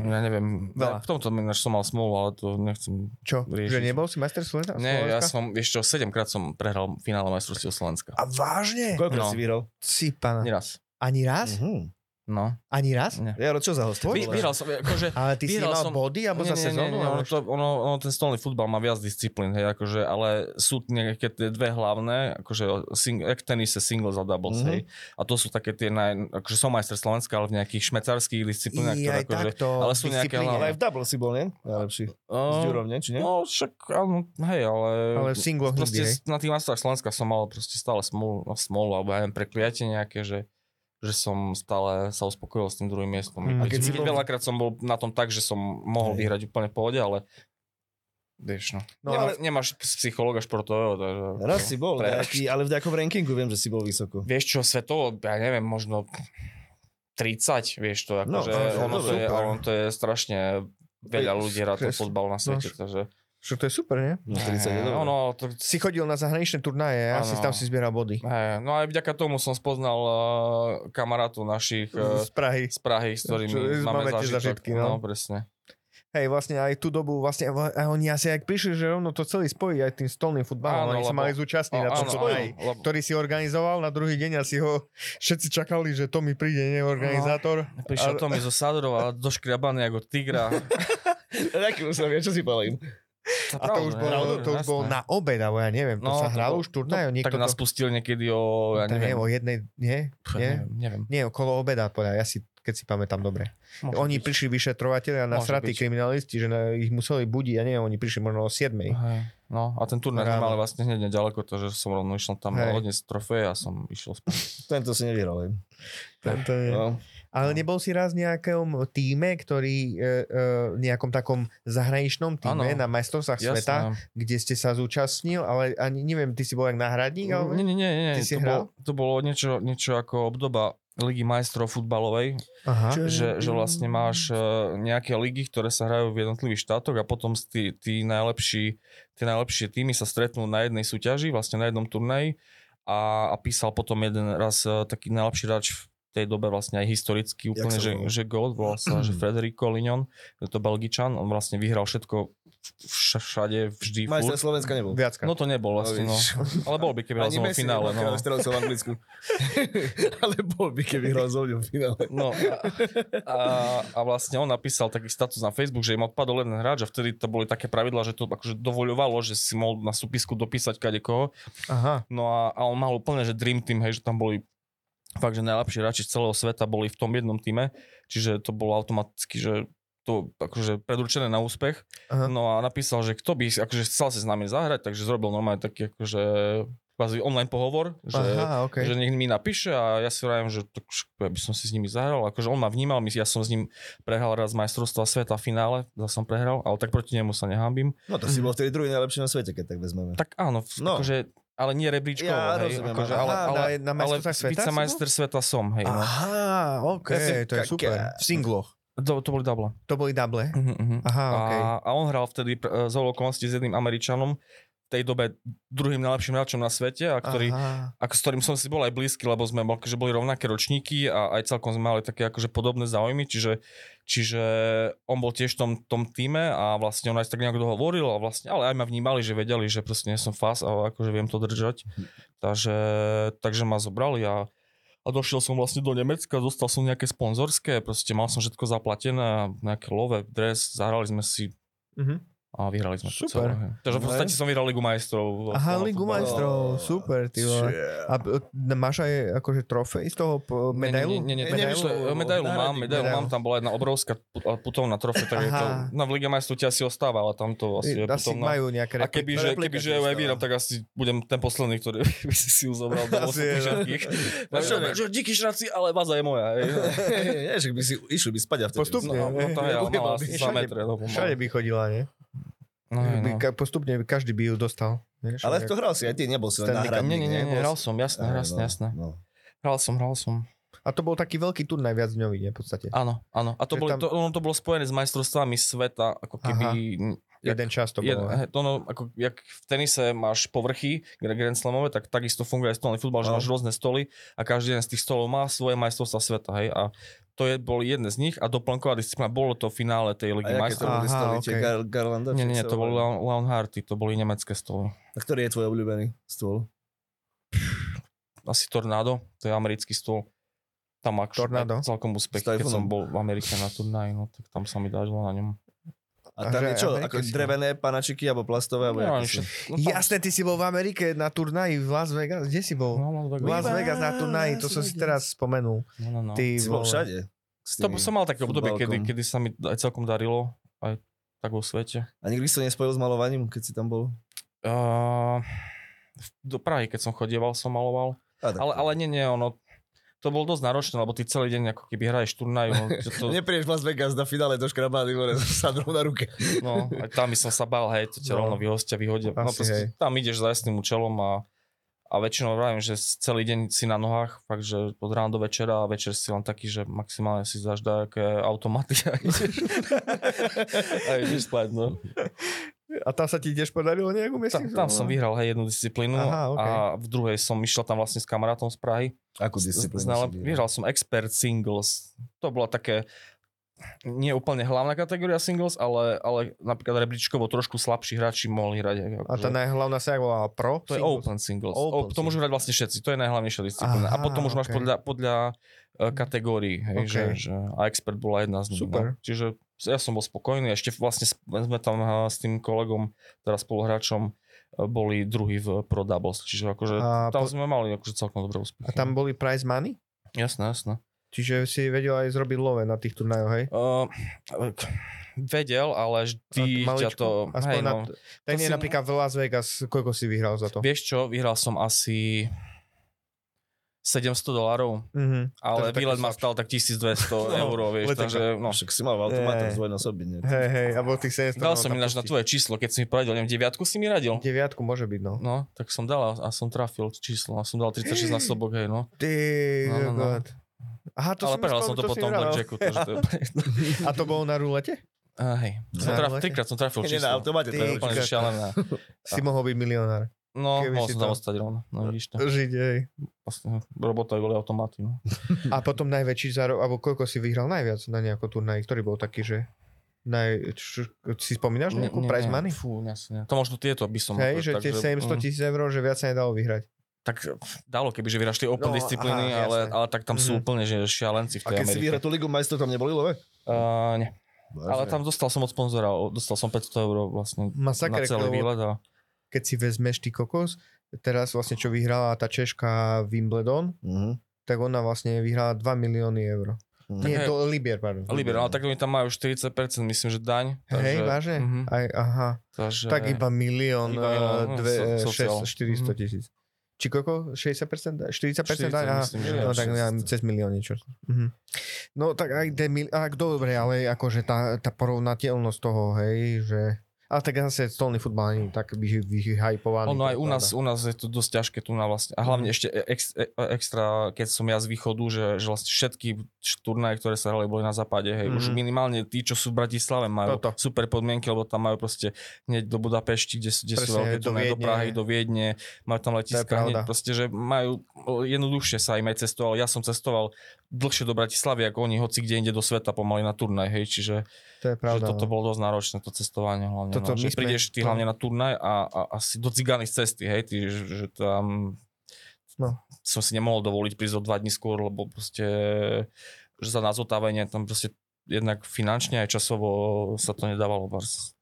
ja neviem, Veľa. v tomto ináč som mal smolu, ale to nechcem. Čo? Riešiť. Že nebol si majster Slovenska? Nie, ja som, vieš čo, 7 krát som prehral finále majstrovstiev Slovenska. A vážne? Koľko No. si vyhral? Si pana. Ani raz. Ani raz? Mhm. No. Ani raz? Nie. Jaro, čo za host? Vy, vyhral som, akože, Ale ty si mal som- body alebo za nie, nie, sezónu? nie, nie, ono, alebo to, ono, ono, ten stolný futbal má viac disciplín, hej, akože, ale sú nejaké tie dve hlavné, akože sing, jak tenis je singles a doubles, Mhm. mm-hmm. hej. A to sú také tie, naj, akože som majster Slovenska, ale v nejakých šmecarských disciplínach, ktoré aj akože, takto, ale sú nejaké disciplíne. Ale hlavné. aj v double si bol, nie? Najlepší. S Uh, Ďurom, nie? Či nie? No, však, áno, hej, ale... Ale v singloch proste hej? na tých majstrách Slovenska som mal proste stále smolu, smolu alebo ja neviem, prekliatie nejaké, že že som stále sa uspokojil s tým druhým miestom. Mm. A keď keď si bol- veľakrát som bol na tom tak, že som mohol Hej. vyhrať úplne v pohode, ale vieš no. No, no Nemá, ale- Nemáš psychologa športového, takže... Raz si bol, nejaký, ale v nejakom rankingu viem, že si bol vysoko. Vieš čo, svetovo, ja neviem, možno 30, vieš to, No, akože ale ono, to je, ono to je strašne veľa ľudí ten kres- fotbal na svete, no. takže Čo to je super, nie? No, 40 je dobré. Ono, to, Si chodil na zahraničné turnaje a si tam si zbieral body. hej, no aj vďaka tomu som spoznal uh, kamarátov našich uh, Z Prahy. z Prahy, s ktorými Čo- máme máme zážitky, no. no. presne. Hej, vlastne aj tú dobu, vlastne a oni asi aj prišli, že rovno to celý spojí aj tým stolným futbalom. Áno, oni sa lebo- mali zúčastniť na tom lebo ktorý si organizoval na druhý deň a si ho všetci čakali, že to mi príde, nie organizátor. prišiel Ale- Tomi zo Sadorova, doškriabaný ako tigra. Taký som, ja čo si povedal im? A to už, bolo, to už bolo na obed, alebo ja neviem, to No, sa to hralo už turnaj, Tak niekto nás to... pustili niekedy o, ja Tak neviem, neviem, o jednej, nie? pf, nie? neviem. Nie, okolo obeda, podľa, ja si, keď si pamätám dobre. Môže oni byť. prišli vyšetrovateľia na Môže sratí byť. kriminalisti, že na, ich museli budiť, ja neviem, oni prišli možno o 7. Hej. No a ten turnaj sme mali vlastne hneď nedaleko, takže som rovno išiel tam Hej. odniesť trofej a som išiel spať. Tento si nevyhral. Tento je... No. Ale nebol si raz v nejakom týme, ktorý, e, e, nejakom takom zahraničnom týme Áno. na majstrovstvách sveta, kde ste sa zúčastnil, ale ani neviem, ty si bol jak náhradník? Alebo... Nie, nie, nie, nie. Ty si to, hral? bolo, to bolo niečo, niečo ako obdoba Ligy majstrov futbalovej, Aha. že, že vlastne máš eh, nejaké ligy, ktoré sa hrajú v jednotlivých štátoch a potom tí, tí najlepší, tie najlepšie týmy sa stretnú na jednej súťaži, vlastne na jednom turnaji a, a písal potom jeden raz eh, taký najlepší hráč tej dobe vlastne aj historicky úplne, že, že Gold, volal sa, že Federico Lignon, je to Belgičan, on vlastne vyhral všetko vš- všade, vždy, Majster furt. Slovenska nebol. Viackrát. No to nebol vlastne, no. Ale bol by, keby hral v finále, no. v Anglicku. Ale bol by, keby hral v finále. No a, a, a vlastne on napísal taký status na Facebook, že im odpadol jeden hráč a vtedy to boli také pravidlá, že to akože dovoľovalo, že si mohol na súpisku dopísať kade koho. Aha. No a, a on mal úplne, že dream team, hej, že tam boli fakt, že najlepší hráči z celého sveta boli v tom jednom týme, čiže to bolo automaticky, že to akože predurčené na úspech. Aha. No a napísal, že kto by akože chcel sa s nami zahrať, takže zrobil normálne taký akože kvázi online pohovor, že, Aha, okay. že nech mi napíše a ja si vravím, že tak, ja by som si s nimi zahral. Akože on ma vnímal, my, ja som s ním prehral raz majstrovstva sveta v finále, zase som prehral, ale tak proti nemu sa nehambím. No to si bol vtedy druhý najlepší na svete, keď tak vezmeme. Tak áno, No. akože, ale nie rebríčkovo, Ja hej, rozumiem, akože, aha, ale, na- ale, na ale sveta vicemajster sveta som, hej. No. Aha, ok, Ja to je super. V singloch. To, to boli double. To boli double. Uh-huh, uh-huh. Aha, a, ok. a on hral vtedy uh, z okolností s jedným Američanom, tej dobe druhým najlepším hráčom na svete, a ktorý, Aha. ako s ktorým som si bol aj blízky, lebo sme že boli rovnaké ročníky a aj celkom sme mali také akože podobné záujmy, čiže, čiže on bol tiež v tom, tom týme a vlastne on aj tak nejak dohovoril a vlastne, ale aj ma vnímali, že vedeli, že proste nie som fás a akože viem to držať. Takže, takže ma zobrali a, a došiel som vlastne do Nemecka, dostal som nejaké sponzorské, proste mal som všetko zaplatené, nejaké love, dres, zahrali sme si Mhm. A vyhrali sme to Super. celé. hej. Takže v podstate som vyhral Ligu majstrov. Aha, Ligu majstrov, super, ty. A e, máš aj akože trofej z toho medailu? Nie, nie, nie, Medailu? mám, medailu mám, tam bola jedna obrovská pu- putovná trofej, tak to, na v Lige majstrov ti asi ostáva, ale tam to asi je Asi putovná. majú nejaké A keby, že, keby, že ju aj vyhrám, tak asi budem ten posledný, ktorý by si si ju zobral do no. všetkých. Že díky šraci, ale baza je moja. že by si išli by spať a vtedy. Postupne. No, no to je, ale mala asi 2 Všade- metre. No, pomaly. Všade by chodila, nie? No, no. Postupne každý by ju dostal. Vieš, Ale nejak- to hral si aj ty, nebol si len náhradník. Nie, nie, nie, nie, Bol hral som, jasné, Aj, jasné, no, jasné. no. Hral som, hral som. A to bol taký veľký turnaj viac dňový, nie? V podstate. Áno, áno. A to, boli, tam- to, ono to bolo spojené s majstrovstvami sveta, ako keby... jak- Jeden čas to bolo. he, to no, ako, jak v tenise máš povrchy Gra- Grand Slamové, tak takisto funguje aj stolný futbal, že No. máš rôzne stoly a každý jeden z tých stolov má svoje majstrovstvá sveta, hej, a to je, boli jedné z nich a doplnková disciplína, bolo to v finále tej ligy majstrov. Aha, stoly? ok. Tie Gar- Garlanda? Nie, nie, nie, to boli Leonhardy, to boli nemecké stoly. A ktorý je tvoj obľúbený stôl? Asi Tornado, to je americký stôl. Tam ak Tornado? celkom úspech, keď som bol v Amerike na turnaji, no tak tam sa mi dažilo na ňom. A tam je čo? Ako si- drevené panačiky alebo plastové? Alebo No, sú? no, tam- Jasné, ty si bol v Amerike na turnaji v Las Vegas. Kde si bol? No, no, tak- Las Vegas na turnaji, to som si teraz spomenul. no, no, no. Ty Si bol všade. To som mal také obdobie, kedy, kedy sa mi aj celkom darilo, aj tak vo svete. A nikdy si to nespojil s malovaním, keď si tam bol? Uh, do Prahy, keď som chodieval, som maloval. A, Ale, ale nie, nie, ono, to bolo dosť náročné, lebo ty celý deň ako keby hraješ turnaj. No, to, Neprídeš Las Vegas na finále do škrabády, more, s sadrou na ruke. no, aj tam by som sa bál, hej, to ťa No. rovno vyhostia, vyhodia. No, Asi, hej. proste, tam ideš za jasným účelom a, a väčšinou vravím, že celý deň si na nohách, fakt, že od rána do večera a večer si len taký, že maximálne si zaždá aké automaty a ideš, a ideš spať, no. A tam sa ti tiež podarilo nejakú Tam, miestnicu? tam som vyhral hej, jednu disciplínu Aha, ok. a v druhej som išiel tam vlastne s kamarátom z Prahy. Akú Z- disciplínu znala- vyhral? Som expert singles. To bola také nie úplne hlavná kategória singles, ale, ale napríklad rebríčkovo trošku slabší hráči mohli hrať. ako- A tá najhlavná sa volá Pro? To je Singles? open singles. Open Open to môžu hrať vlastne všetci. To je najhlavnejšia disciplína. a Aha, potom už máš ok. podľa, podľa uh, kategórií. Hej, Ok. že, že, a expert bola jedna z nich. Super. No. Čiže ja som bol spokojný. Ešte vlastne sme tam s tým kolegom, teraz spoluhráčom, uh, boli druhý v Pro Doubles. Čiže akože A tam po- sme mali akože celkom dobré úspechy. A tam boli prize money? Jasné, jasné. Čiže si vedel aj zrobiť love na tých turnajoch, hej? Uh, vedel, ale vždy ťa to... Aspoň Hej, na, no, ten to je si- napríklad v Las Vegas, koľko si vyhral za to? Vieš čo, vyhral som asi 700 dolárov, Mhm. ale To taký výlet ma stal tak 1200 No, eur, vieš, takže no. Však si mal v automate Je. zdvojnásobiť, nie? Hej, hej, a bol tých 700. Dal som ináč na tvoje číslo, keď si mi poradil, neviem, deviatku si mi radil? Deviatku môže byť, no. No, tak som dal a, a som trafil číslo a som dal 36 na sobok, hej, no. Ty, No, no, no. God. Aha, to ale prehral som to si potom v blackjacku, takže to je... A to bolo na rulete? A hej, som traf, trikrát som trafil Nie, na číslo. automate to je Úplne šialené. Si mohol byť milionár. No, Keby mohol si to- ostať rovno, no vidíš to. Žiť, hej. Vlastne, robota boli automaty, no. A potom najväčší zárok, alebo koľko si vyhral najviac na nejakom turnaji, ktorý bol taký, že naj, si spomínaš nejakú prize money? Fú, jasne. To možno tieto by som... Hej, akože že tak, tie 700 mm, tisíc eur, že viac sa nedalo vyhrať. Tak dalo, keby že vyhráš tie open No, disciplíny, aha, ale, ale tak tam sú Mhm. úplne že šialenci v A tej keď si Amerike. vyhral tú ligu majstrov, tam neboli love? Uh, nie. Ale tam dostal som od sponzora, dostal som 500 eur vlastne Masakre, na celý výlet a keď si vezmeš ty kokos, teraz vlastne čo vyhrala tá Češka Wimbledon, Mhm. tak ona vlastne vyhrala 2 milióny eur. Mhm. Nie, hej. to Libier, pardon. Liber, ale tak oni tam majú 40%, myslím, že daň. Hej, vážne? Mhm, Aj, aha. takže, Tak iba milión, Iba milión, no, dve, so- sociál. 6, 400 Mhm. tisíc. Či koľko? 60%? 40%? 40, Aha, myslím, že no tak ja, 60. cez milión niečo. Mhm. No tak aj ten mil... ak dobre, ale akože tá, tá porovnateľnosť toho, hej, že... Ale tak zase stolný futbal nie je tak vy- vyhypovaný. Ono aj u nás, u nás je to dosť ťažké tu na vlastne. A hlavne ešte ex, e- extra, keď som ja z východu, že, že vlastne všetky turnaje, ktoré sa hrali, boli na západe. Hej. Už Mhm. minimálne tí, čo sú v Bratislave, majú Toto. super podmienky, lebo tam majú proste hneď do Budapešti, kde, sú- kde sú Presne, veľké do turnaje, do. Prahy, do Viedne, majú tam letiska hneď, proste, že majú jednoduchšie sa im aj cestoval. Ja som cestoval dlhšie do Bratislavy, ako oni, hoci kde inde do sveta pomaly na turnaj, hej, čiže To je pravda. že toto no. bolo dosť náročné, to cestovanie hlavne. Toto no, my že sme- prídeš ty no. hlavne na turnaj a, a asi do cigány z cesty, hej, ty, že, že tam No. som si nemohol dovoliť prísť o dva dní skôr, lebo proste že za nás otávenie tam proste jednak finančne aj časovo sa to nedávalo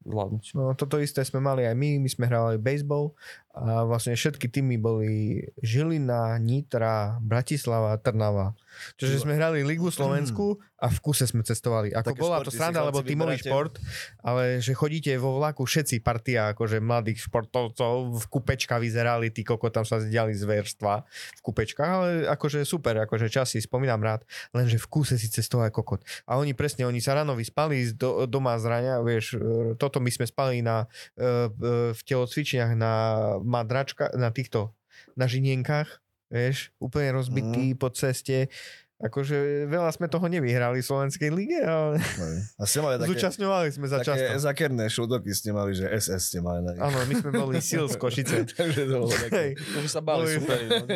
bars zvládnuť. No toto isté sme mali aj my, my sme hrali baseball a vlastne všetky týmy boli Žilina, Nitra, Bratislava, Trnava. Čiže sme hrali Ligu Slovensku a v kuse sme cestovali. Ako Také bola to športy sranda, lebo tímový vyberáte. šport, ale že chodíte vo vlaku všetci partia akože mladých športovcov v kupečka vyzerali, tí koko tam sa zdiali zverstva v kupečkách, ale akože super, akože časy spomínam rád, lenže v kuse si cestoval kokot. A oni presne, oni sa ráno vyspali do, doma z rania, vieš, e, toto my sme spali na, e, v telocvičniach na madračka, na týchto, na žinienkách, vieš, úplne rozbitý po ceste. Akože veľa sme toho nevyhrali v Slovenskej lige, ale A ste mali také, zúčastňovali sme za také často. zakerné šudoky ste mali, že SS ste mali na. Áno, my sme boli sil z Košice. Takže to bolo také. Už sa bali super. No.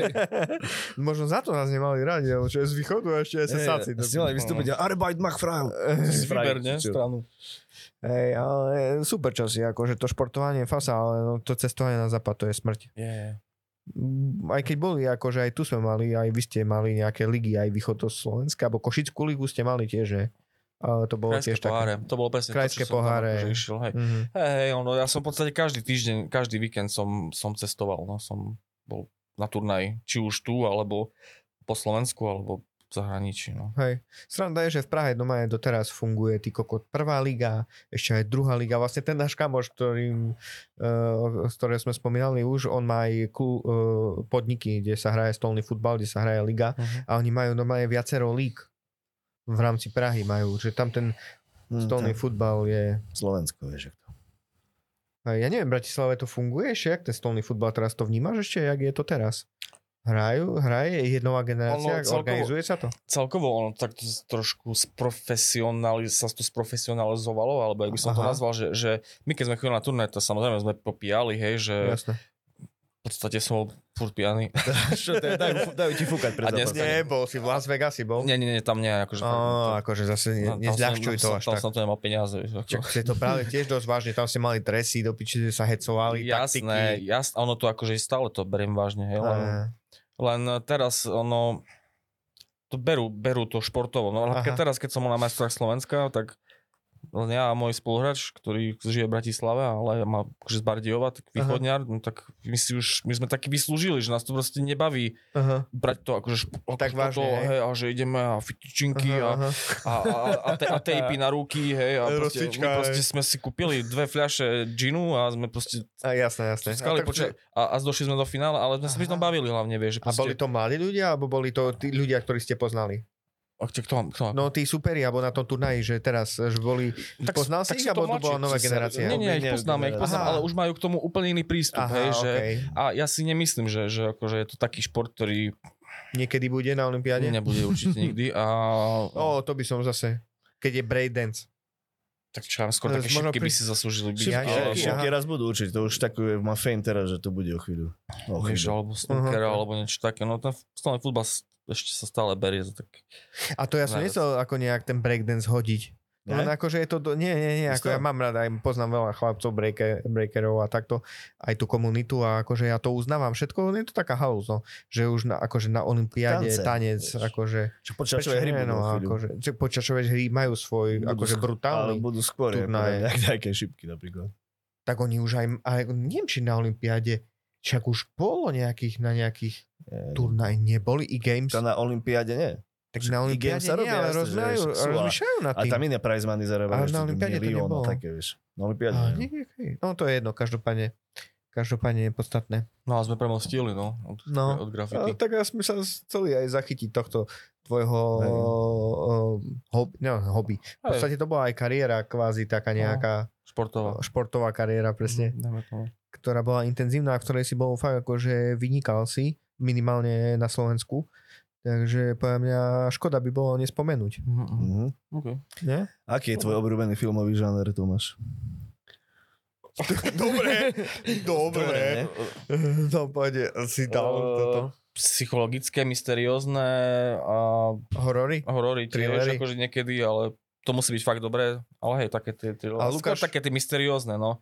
Možno za to nás nemali radi, lebo čo je z východu a ešte SSáci. Ste mali vystúpiť, Arbeit macht Frau. Vyber, ne? Stranu. Hej, ale super časy, akože to športovanie je fasa, ale no, to cestovanie na západ, to je smrť. Je. Mm, Aj keď boli, akože aj tu sme mali, aj vy ste mali nejaké ligy, aj východ do Slovenska, alebo Košickú ligu ste mali tiež, že? Ale to bolo Krajské tiež také. poháre. To bolo presne Krajské to, som tam poháre. akože išiel. Hej. Mhm. Hej, ono, ja som v podstate každý týždeň, každý víkend som, som cestoval. No, som bol na turnaj, či už tu, alebo po Slovensku, alebo v zahraničí. No. Hej. Sranda je, že v Prahe doma je doteraz funguje ty kokot prvá liga, ešte aj druhá liga. Vlastne ten náš kamoš, ktorým, uh, z ktorého sme spomínali už, on má aj uh, podniky, kde sa hraje stolný futbal, kde sa hraje liga Uh-huh. a oni majú normálne viacero líg v rámci Prahy majú, že tam ten Hm, stolný tak futbal je... Slovensko, vieš, jak to. Ja neviem, v Bratislave to funguje ešte, jak ten stolný futbal teraz to vnímaš ešte, jak je to teraz? Hrajú, hraje, je nová generácia, Ono celkovo- organizuje sa to? celkovo ono tak to trošku sprofesionali, sa to sprofesionalizovalo, alebo jak by som to Aha. nazval, že, že my keď sme chodili na turné, to samozrejme sme popíjali, hej, že Jasné. v podstate som bol furt pijaný. Čo to je? Dajú, dajú ti fúkať pred dnes. Nie, bol si v Las Vegasi, bol? Nie, nie, nie, tam nie, akože... Á, fakt, akože zase ne, tam nezľahčuj to tam až Tam tak. som to nemal peniaze. ako. Ste to práve tiež dosť vážne, tam ste mali dresy, do piči sa hecovali, Jasné, taktiky. jasné, ono to akože stále to beriem vážne, hej, len, len teraz ono, to berú, berú to športovo, no ale teraz, keď som bol na majstrách Slovenska, tak len ja a môj spoluhráč, ktorý žije v Bratislave, ale má akože z Bardiova, tak východňar, no tak my si už, my sme takí vyslúžili, že nás to proste nebaví Aha. brať to akože šp- Tak vážne, toto, hej. a že ideme a fitičinky Aha, a, aha. a, a, a, te, a tejpy na ruky, hej, a proste, Rozcvička, my proste hej. sme si kúpili dve fľaše džinu a sme proste A jasné, jasné. skali a, tak- poča- a, a došli sme do finále, ale sme sa pri tom Aha. bavili hlavne, vieš, že a boli proste... to mladí ľudia, alebo boli to tí ľudia, ktorí ste poznali? A kto, kto, No tí superi, alebo na tom turnaji, že teraz, že boli... Tak- poznal tak si ich, alebo to bola nová generácia? Nie, nie, ich Nie, poznáme, ich poznám, ale už majú k tomu úplne iný prístup, Aha, hej, že... A ja si nemyslím, že, že akože je to taký šport, ktorý Niekedy bude na Olympiáde? nebude určite nikdy a... Ó, to by som zase... Keď je breakdance. Tak čo, skôr také možno šipky pri- by si zaslúžili byť. Šipky, alebo, šipky raz budú určiť, to už takú má fame teraz, že to bude o chvíľu. O chvíľu. alebo snooker, Aha. alebo niečo také. No ten stolný futbal ešte sa stále berie za tak... A to ja som nechcel ako nejak ten breakdance hodiť. Ne? Len akože je to, do... nie, nie, nie, ako ja mám rád, aj poznám veľa chlapcov, breaker, breakerov a takto, aj tú komunitu a akože ja to uznávam všetko, len je to taká halus, no, že už na, akože na olympiáde Tance, tanec, vieš. akože, Čo počačové hry no, akože, že počačové hry majú svoj, Budú akože sk- Ale brutálny, budú skôr, nejak- nejaké šipky napríklad. tak oni už aj, ale neviem, či na olympiáde, však už bolo nejakých, na nejakých Nie, turnaj neboli i games, To na olympiáde nie. Tak na olympiáde sa nie, robia, ale jasné, že rozmýšľajú, ale- nad A tým. tam iné prize money zarábajú. Ale na olympiáde to a nebolo. také, vieš. Na olympiáde A, nie. nie, nie, nie. No to je jedno, každopádne, každopádne je podstatné. No a sme premostili, no, od, No. od A, graffiti. tak ja sme sa chceli aj zachytiť tohto tvojho Hej. uh, hobby, no, hobby. V podstate to bola aj kariéra kvázi taká nejaká Športová. športová kariéra presne, Dáme tomu. ktorá bola intenzívna, v ktorej si bol fakt akože vynikal si, minimálne na Slovensku. Takže podľa mňa škoda by bolo nespomenúť. Mhm, mhm. Mhm. OK. Nie? Aký je tvoj obľúbený filmový žáner, Tomáš? Dobre, Dobre, ne? No poďte, si dal Eh, toto. Psychologické, mysteriózne a Horory? horory tiež, Thrillery? akože niekedy, ale to musí byť fakt dobré. Ale hej, také tie, tie A Lukáš- také tie mysteriózne, no.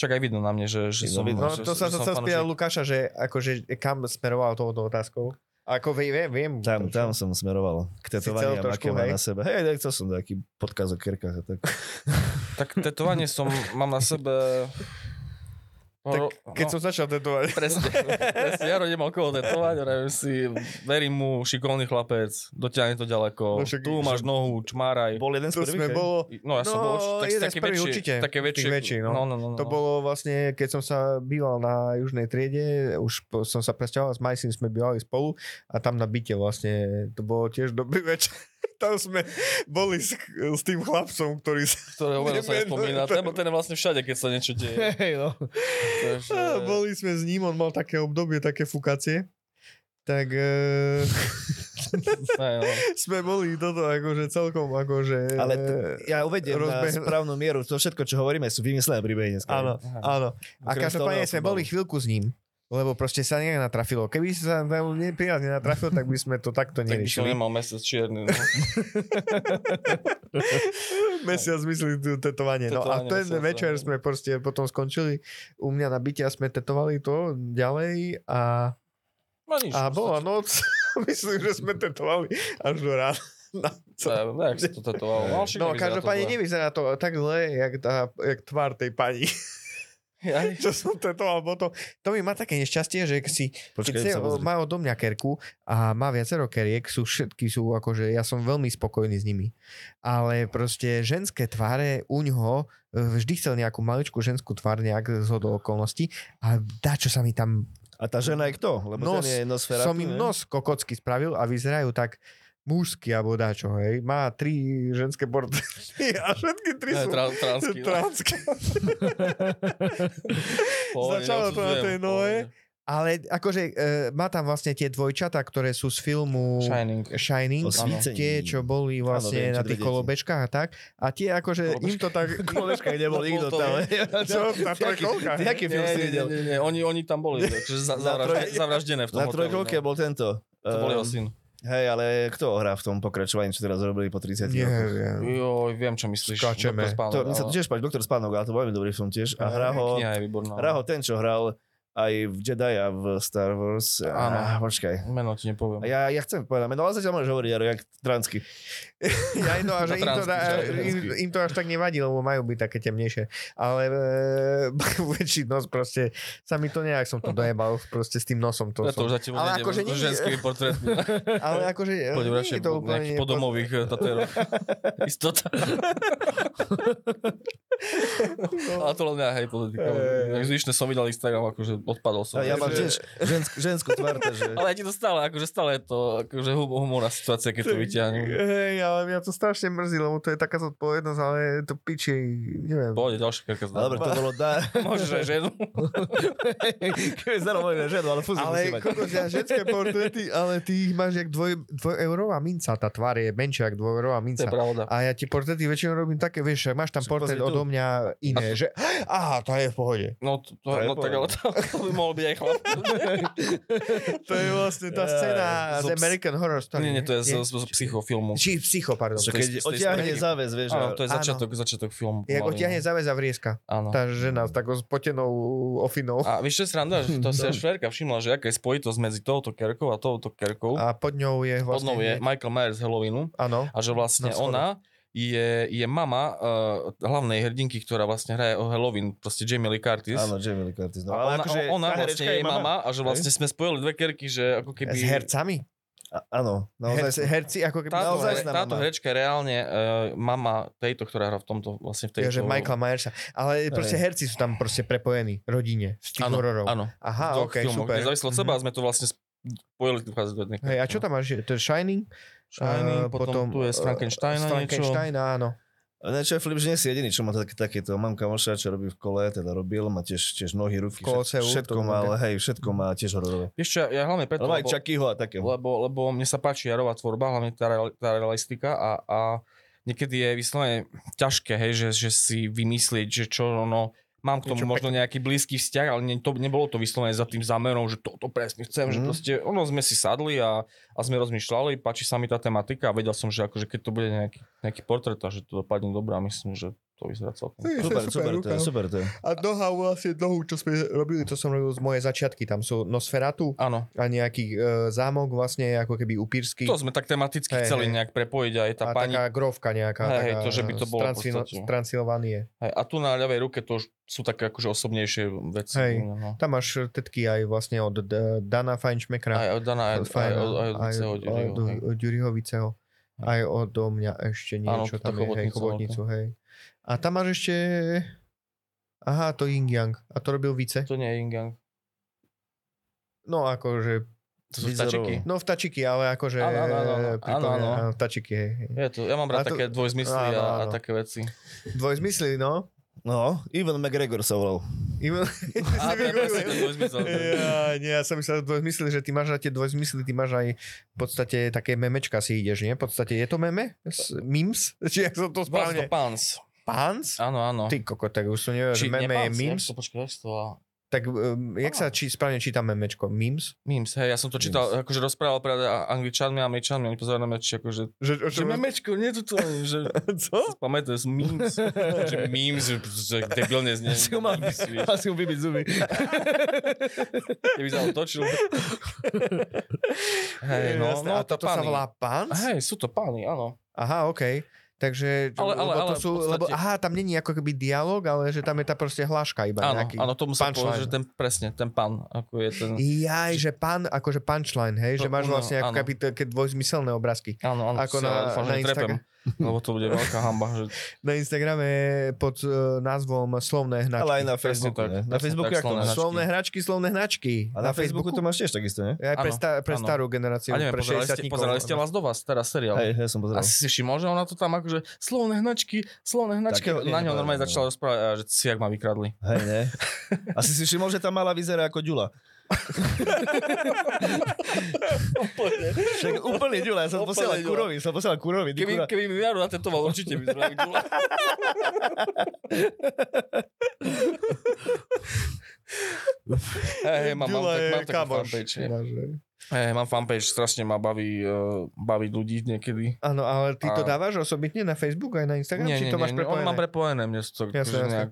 Čak aj vidno na mne, že, že som... vidno. No že, to sa to spýtal fanúšik. Lukáša, že akože kam smeroval touto otázkou. Ako viem, viem. viem Tam, to, tam čo- som smeroval. K tetovaniam, trošku, aké má na sebe. Hej, tak chcel som taký podkaz o kerkách a tak. Tak tetovanie som, mám na sebe... Tak keď no, som začal tetovať. Presne, presne. Jaro nemal koho tetovať, hovorím si, verím mu, šikovný chlapec, dotiahne to ďaleko, No však- tu máš nohu, čmáraj. Bol jeden z prvých, bolo, No ja som No, bol určite, tak, jeden z také prvých väčšie, určite, také väčšie, väčších, no. no, no, no, no. to bolo vlastne, keď som sa býval na južnej triede, už som sa presťahoval s Majsim, sme bývali spolu a tam na byte vlastne, to bolo tiež dobrý večer. Tam sme boli s, s tým chlapcom, ktorý sa... ktorého meno sa nespomína. Ten, ten je vlastne všade, keď sa niečo deje. Hej, no. Takže, A boli sme s ním, on mal také obdobie, také fukacie. Tak e, no. sme boli toto akože celkom akože... Ale t- ja uvediem na rozbeh- správnu mieru. To všetko, čo hovoríme, sú vymyslené príbehy dneska. Áno, áno. A každopádne sme boli chvíľku s ním, lebo proste sa nejak natrafilo. Keby sa tam neprijazne nenatrafil, tak by sme to takto Tak by som neriešili. nemal mesiac čierny. No. Mesiac myslí tu tetovanie. No a ten mesiac, večer no. sme proste potom skončili u mňa na byte a sme tetovali to ďalej a, No nič. a bola noc. Myslím, že sme tetovali až do rána. Neviem, jak sa to tetovalo. No, No každopádne nevyzerá to tak zle, jak, tá, jak tvár tej pani. Jaj. čo som tetoval potom. To mi má také nešťastie, že si Počkaj, keď si má odo mňa kerku a má viacero keriek, sú všetky sú akože, ja som veľmi spokojný s nimi. Ale proste ženské tváre u ňoho e, vždy chcel nejakú maličkú ženskú tvár nejak z hodou okolností a dá, čo sa mi tam A tá žena je kto? Lebo Nos. ten je Nosferatu, som im ne? nos kokocky spravil a vyzerajú tak mužsky alebo dáčo, hej. Má tri ženské portréty a všetky tri sú tra- transky, no. transky. Začalo to na tej nohe. pohode. Ale akože e, má tam vlastne tie dvojčata, ktoré sú z filmu Shining. Shining tie, čo boli vlastne viem, čo na tých kolobežkách a tak. A tie akože im to tak... Kolečka nebol nikto to tam. Čo? Na trojkolkách? Ty aký film Nie, si nie, videl? nie, nie, oni, oni tam boli, zavraždené v tom Na hoteli, trojkolke no. bol tento. To bol jeho Ehm, syn. Hej, ale kto hrá v tom pokračovaní, čo teraz robili po 30 rokoch? Neviem. Joj, viem, čo myslíš. Skáčeme. Doktor Spánok, To, mi sa to tiež páči, Doktor Spánok, ale to veľmi dobrý film tiež. A hrá ho, hrá ho ten, čo hral aj v Jedi a v Star Wars. Áno. Á, počkaj. Meno ti nepoviem. Ja, ja chcem povedať meno, ale zatiaľ môžeš hovoriť, Jaro, jak transky. Ja, no a že im to, im, im to až tak nevadí, lebo majú byť také temnejšie. Ale e, väčší nos proste, sa mi to nejak som to dojebal proste s tým nosom. To Ja to už zatiaľ Ale nejdem, akože s nie- ženskými portrétmi. Ale akože Poďme nie je to úplne... nejakých podomových eh, tatéroch. Istota. Ale to len ja, hej, politika. Zvyšne som videl Instagram, akože odpadol som. A ja mám že- tiež žensk, ženskú tvár, takže... Ale ja ti to stále, akože stále je to akože hum- humorná situácia, keď to vyťahnem. Hej, ale mňa to strašne mrzí, lebo to je taká zodpovednosť, ale to piči, neviem. Pôjde ďalšia kerka Ale dobre, to bolo dá... Môžeš aj ženu. Keby zarobil ženu, ale fúzi Ale kokos, ja ženské portréty, ale ty ich máš jak dvoj, dvojeurová minca, tá tvár je menšia ako dvojeurová To je minca. pravda. A ja ti portréty väčšinou robím také, vieš, máš tam portrét odo mňa iné, že aha, to je v pohode. No, to, to, To je no tak ale to, to by mohol byť aj chlap. To je vlastne tá scéna z American Horror Story. Nie, nie, to je z, z, z psychofilmu. Či psycho, pardon. Je keď odtiahne záväz, vieš, Áno, to je Áno. začiatok, začiatok filmu. Jak odtiahne no. záväz a vrieska. Áno. Tá žena s takou spotenou ofinou. A vieš, čo je sranda? Že to si až Ferka všimla, že aká je spojitosť medzi touto kerkou a touto kerkou. A pod ňou je Pod vlastne... ňou je hneď- Michael Myers Halloweenu. Áno. A že vlastne ona je, je mama uh, hlavnej hrdinky, ktorá vlastne hraje o Halloween, proste Jamie Lee Curtis. Áno, Jamie Lee Curtis. No, a ona, ale akože ona vlastne je mama a že vlastne sme spojili dve kerky, že ako keby... S hercami? A- Áno, Herci, naozaj. herci ako keby... Táto, Naozaj sná táto mama. herečka je reálne uh, mama tejto, ktorá hrá v tomto, vlastne v tejto... že Michaela Myersa. Ale proste herci sú tam proste prepojení. Rodine. Z tých Áno, hororov. áno. Aha, ok, filmoch. super. Nezávislo od seba sme to vlastne spojili tu do jednej Hej, a čo tam máš? To je Shining? Shining, A potom, tu je z Frankensteina z niečo. Frankensteina, áno. Ne, čo je Filip, že nie si jediný, čo má také, takéto. Mám kamoša, čo robí v kole, teda robil, má tiež, tiež nohy, ruky, V koloseu, všetko to má, ale hej, všetko má tiež hororové. Vieš čo, ja hlavne preto, Ale aj lebo, Chuckyho a takého. lebo, lebo mne sa páči jarová tvorba, hlavne tá, tá realistika a, a niekedy je vyslovene ťažké, hej, že, že si vymyslieť, že čo ono, mám k tomu Niečo možno nejaký blízky vzťah, ale ne, to, nebolo to vyslovene za tým zámerom, že toto presne chcem, mm. že Mhm. proste ono sme si sadli a, a sme rozmýšľali, páči sa mi tá tematika a vedel som, že akože keď to bude nejaký, nejaký portrét a že to dopadne dobre a myslím, že to vyzerá celkom. Super, super, to je, super to je. A noha vlastne nohu, čo sme robili, to som robil z mojej začiatky. Tam sú Nosferatu Áno, a nejaký e, zámok vlastne ako keby upírsky. to sme tak tematicky Hej, chceli hej. nejak prepojiť aj tá a pani. taká grovka nejaká. Hej, taká, to, že by to z bolo Transylvánie. Hej, a tu na ľavej ruke to už sú také akože osobnejšie veci. Hej. No. Tam máš tetky aj vlastne od D- Dana Feinschmeckera. Aj od Dana, aj, aj, Fajn, od, aj od aj Viceho od- Ďuriho, Viceho. Aj odo mňa ešte Áno, niečo tú tam je, hej, chobotnicu hej. A tam máš ešte... Aha, to Ying Yang. A to robil Vice. To nie je Yin Yang. No akože... To sú vtačiky. No vtačiky, ale akože... Áno, áno, áno, áno. Áno, áno. Vtačiky, hej. Je to, ja mám rád A to- také dvojzmysly áno, a, a áno. také veci. Dvojzmysly, no. No, Ivan McGregor sa volal. Ivan... A to je dvojzmysel. Ja, nie, ja som myslel dvojzmysly, že ty máš na tie dvojzmysly, ty máš aj v podstate také memečka si ideš, nie? V podstate je to meme? S- Memes? Či som to správne? páns. Páns? Áno, áno. Ty koko, tak už som nevedel, že meme je memes. jak to, počkaj, to? Tak um, jak sa či, správne číta memečko? Memes? Memes, hej, ja som to čítal, akože rozprával práve angličanmi a američanmi, oni pozerajú na mňa, či akože, Že, o že memečko, nie to to, že Co? pamätaj, z memes, že memes, že, že debilne znie. Asi ho mal, asi mu vybiť zuby. Keby sa otočil. Hej, no, no, a toto sa páni. volá páns? Hej, sú to páni, áno. Aha, okej. Takže, Ale- ale- lebo, to ale sú, podstate- lebo, aha, tam není ako keby dialog, ale že tam je tá proste hláška iba Áno, nejaký. áno, tomu sa povie, že ten, presne, ten pán, ako je ten... Jaj, že pán, akože punchline, hej, že To máš ono, vlastne ako keby také dvojzmyselné obrázky. Áno, áno, Ako na- ale dúfam, že na netrepem, lebo to bude veľká hamba. Že... Na Instagrame pod uh, názvom Slovné hnačky. Ale aj na Facebooku, tak? Na Facebooku, tak, slovné. Slovné hračky, slovné hnačky. A na Facebooku to máš tiež takisto, ne? Aj pre, Áno, sta- pre áno. starú generáciu, A neviem, pre pozerali 60 ste, pozerali ste Last of Us, teraz seriál. Hej, ja som pozeral. Asi si všimol, že ona to tam akože slovné hnačky, slovné hnačky. Takého Na ňo normálne no. začala rozprávať, že si jak ma vykradli. Hej, ne? Asi si všimol, že tá mala vyzerá ako Ďula. Však úplne ďula, ja som Úplne posielal ďula. kurovi, som posielal kurovi. Keby, kurva. keby mi Jaro natetoval, určite by sme Ďula. Hej, mám, mám, tak, mám takú fanpage. Hej, mám fanpage, strašne ma baví, uh, baví ľudí niekedy. Áno, ale ty to A- dávaš osobitne na Facebook aj na Instagram? Nie, či nie, to máš nie, nie, on prepojené? má prepojené, mne to Jasné, akože jasné. nejak,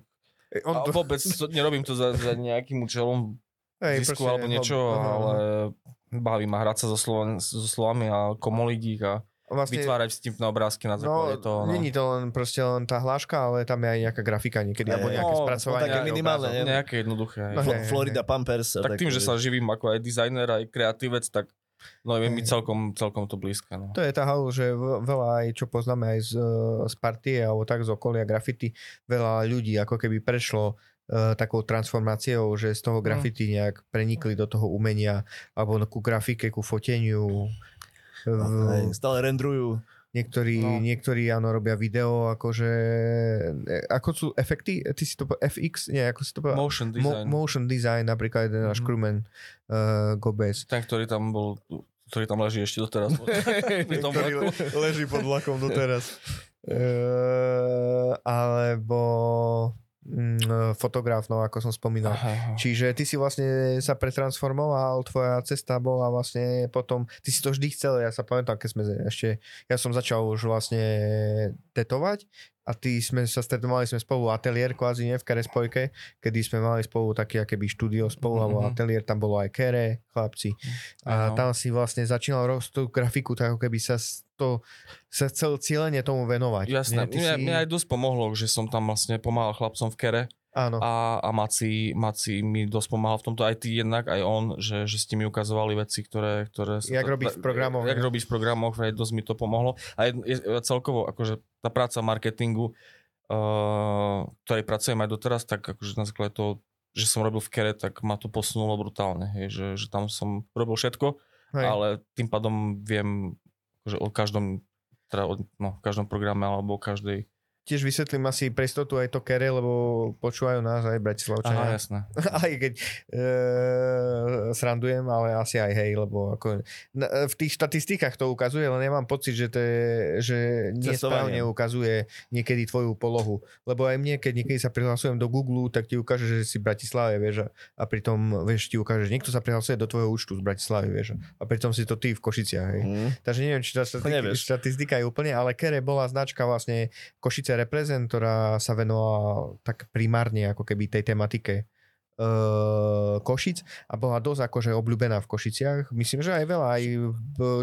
E, On a to, vôbec to, nerobím to za, za nejakým účelom hej, zisku proste, alebo niečo, aha, aha. ale baví ma hrať sa so, Sloven, so slovami a komolidík a vlastne, vytvárať vtipné obrázky na základe No, toho. No. není to len proste len tá hláška, ale tam je aj nejaká grafika niekedy, alebo nejaké No, spracovanie. také nejakého minimálne, nie? Nejaké jednoduché. No, hej, Florida Pampers. a tak tým, že sa živím ako aj dizajner, aj kreatívec, tak no je mi celkom, celkom to blízke. No. To je tá halu, že veľa aj čo poznáme aj z, z partie alebo tak z okolia graffiti, veľa ľudí ako keby prešlo takou transformáciou, že z toho graffiti nejak prenikli do toho umenia alebo ku grafike, ku foteniu. No, V- hej, stále rendrujú. Niektorí, no. No. niektorí áno, robia video, akože, e, ako sú efekty, ty si to FX, nie, ako si to povedal? Motion Mo- design. motion design, napríklad jeden náš Mhm. crewman uh, Gobes. Ten, ktorý tam bol, ktorý tam leží ešte doteraz. Ktorý le- leží pod vlakom doteraz. Uh, alebo mm, fotograf, no ako som spomínal. Aha, aha. Čiže ty si vlastne sa pretransformoval, tvoja cesta bola vlastne potom, ty si to vždy chcel, ja sa pamätám, keď sme ešte, ja som začal už vlastne tetovať a ty sme sa stretli, sme spolu ateliér kvázi, nie, v Kere spojke, kedy sme mali spolu taký akéby štúdio spolu, alebo Mhm. ateliér, tam bolo aj Kere, chlapci. A Áno. tam si vlastne začínal tú grafiku, tak ako keby sa to, sa chcel cieľene tomu venovať. Jasné, Nie, mne, si- mne aj dosť pomohlo, že som tam vlastne pomáhal chlapcom v Kere Áno. a, a Maci, Maci mi dosť pomáhal v tomto, aj ty jednak, aj on, že, že ste mi ukazovali veci, ktoré... ktoré Jak robiť v programoch, Jak ne? robiť v programoch, aj dosť mi to pomohlo. A je, je, celkovo, akože tá práca marketingu, uh, ktorej pracujem aj doteraz, tak akože na základe toho, že som robil v Kere, tak ma to posunulo brutálne. Hej, že, že tam som robil všetko, Hej. ale tým pádom viem akože o každom teda o, no, každom programe alebo o každej... Tiež vysvetlím asi pre istotu aj to kere, lebo počúvajú nás aj Aha, Bratislavčania. jasné. aj keď e, srandujem, ale asi aj hej, lebo ako, na, v tých štatistikách to ukazuje, len ja mám pocit, že, to je, že nesprávne ukazuje niekedy tvoju polohu. Lebo aj mne, keď niekedy sa prihlasujem do Google, tak ti ukáže, že si v Bratislave, vieš, a- a pritom, vieš, ti ukáže, že niekto sa prihlasuje do tvojho účtu z Bratislavy, vieš, a pritom si to ty v Košiciach, hej. Mm. Takže neviem, či tá štatistika, štatistika je úplne, ale Kere bola značka vlastne Košice Reprezent, ktorá sa venovala tak primárne ako keby tej tematike uh, Košic a bola dosť akože obľúbená v Košiciach. Myslím, že aj veľa aj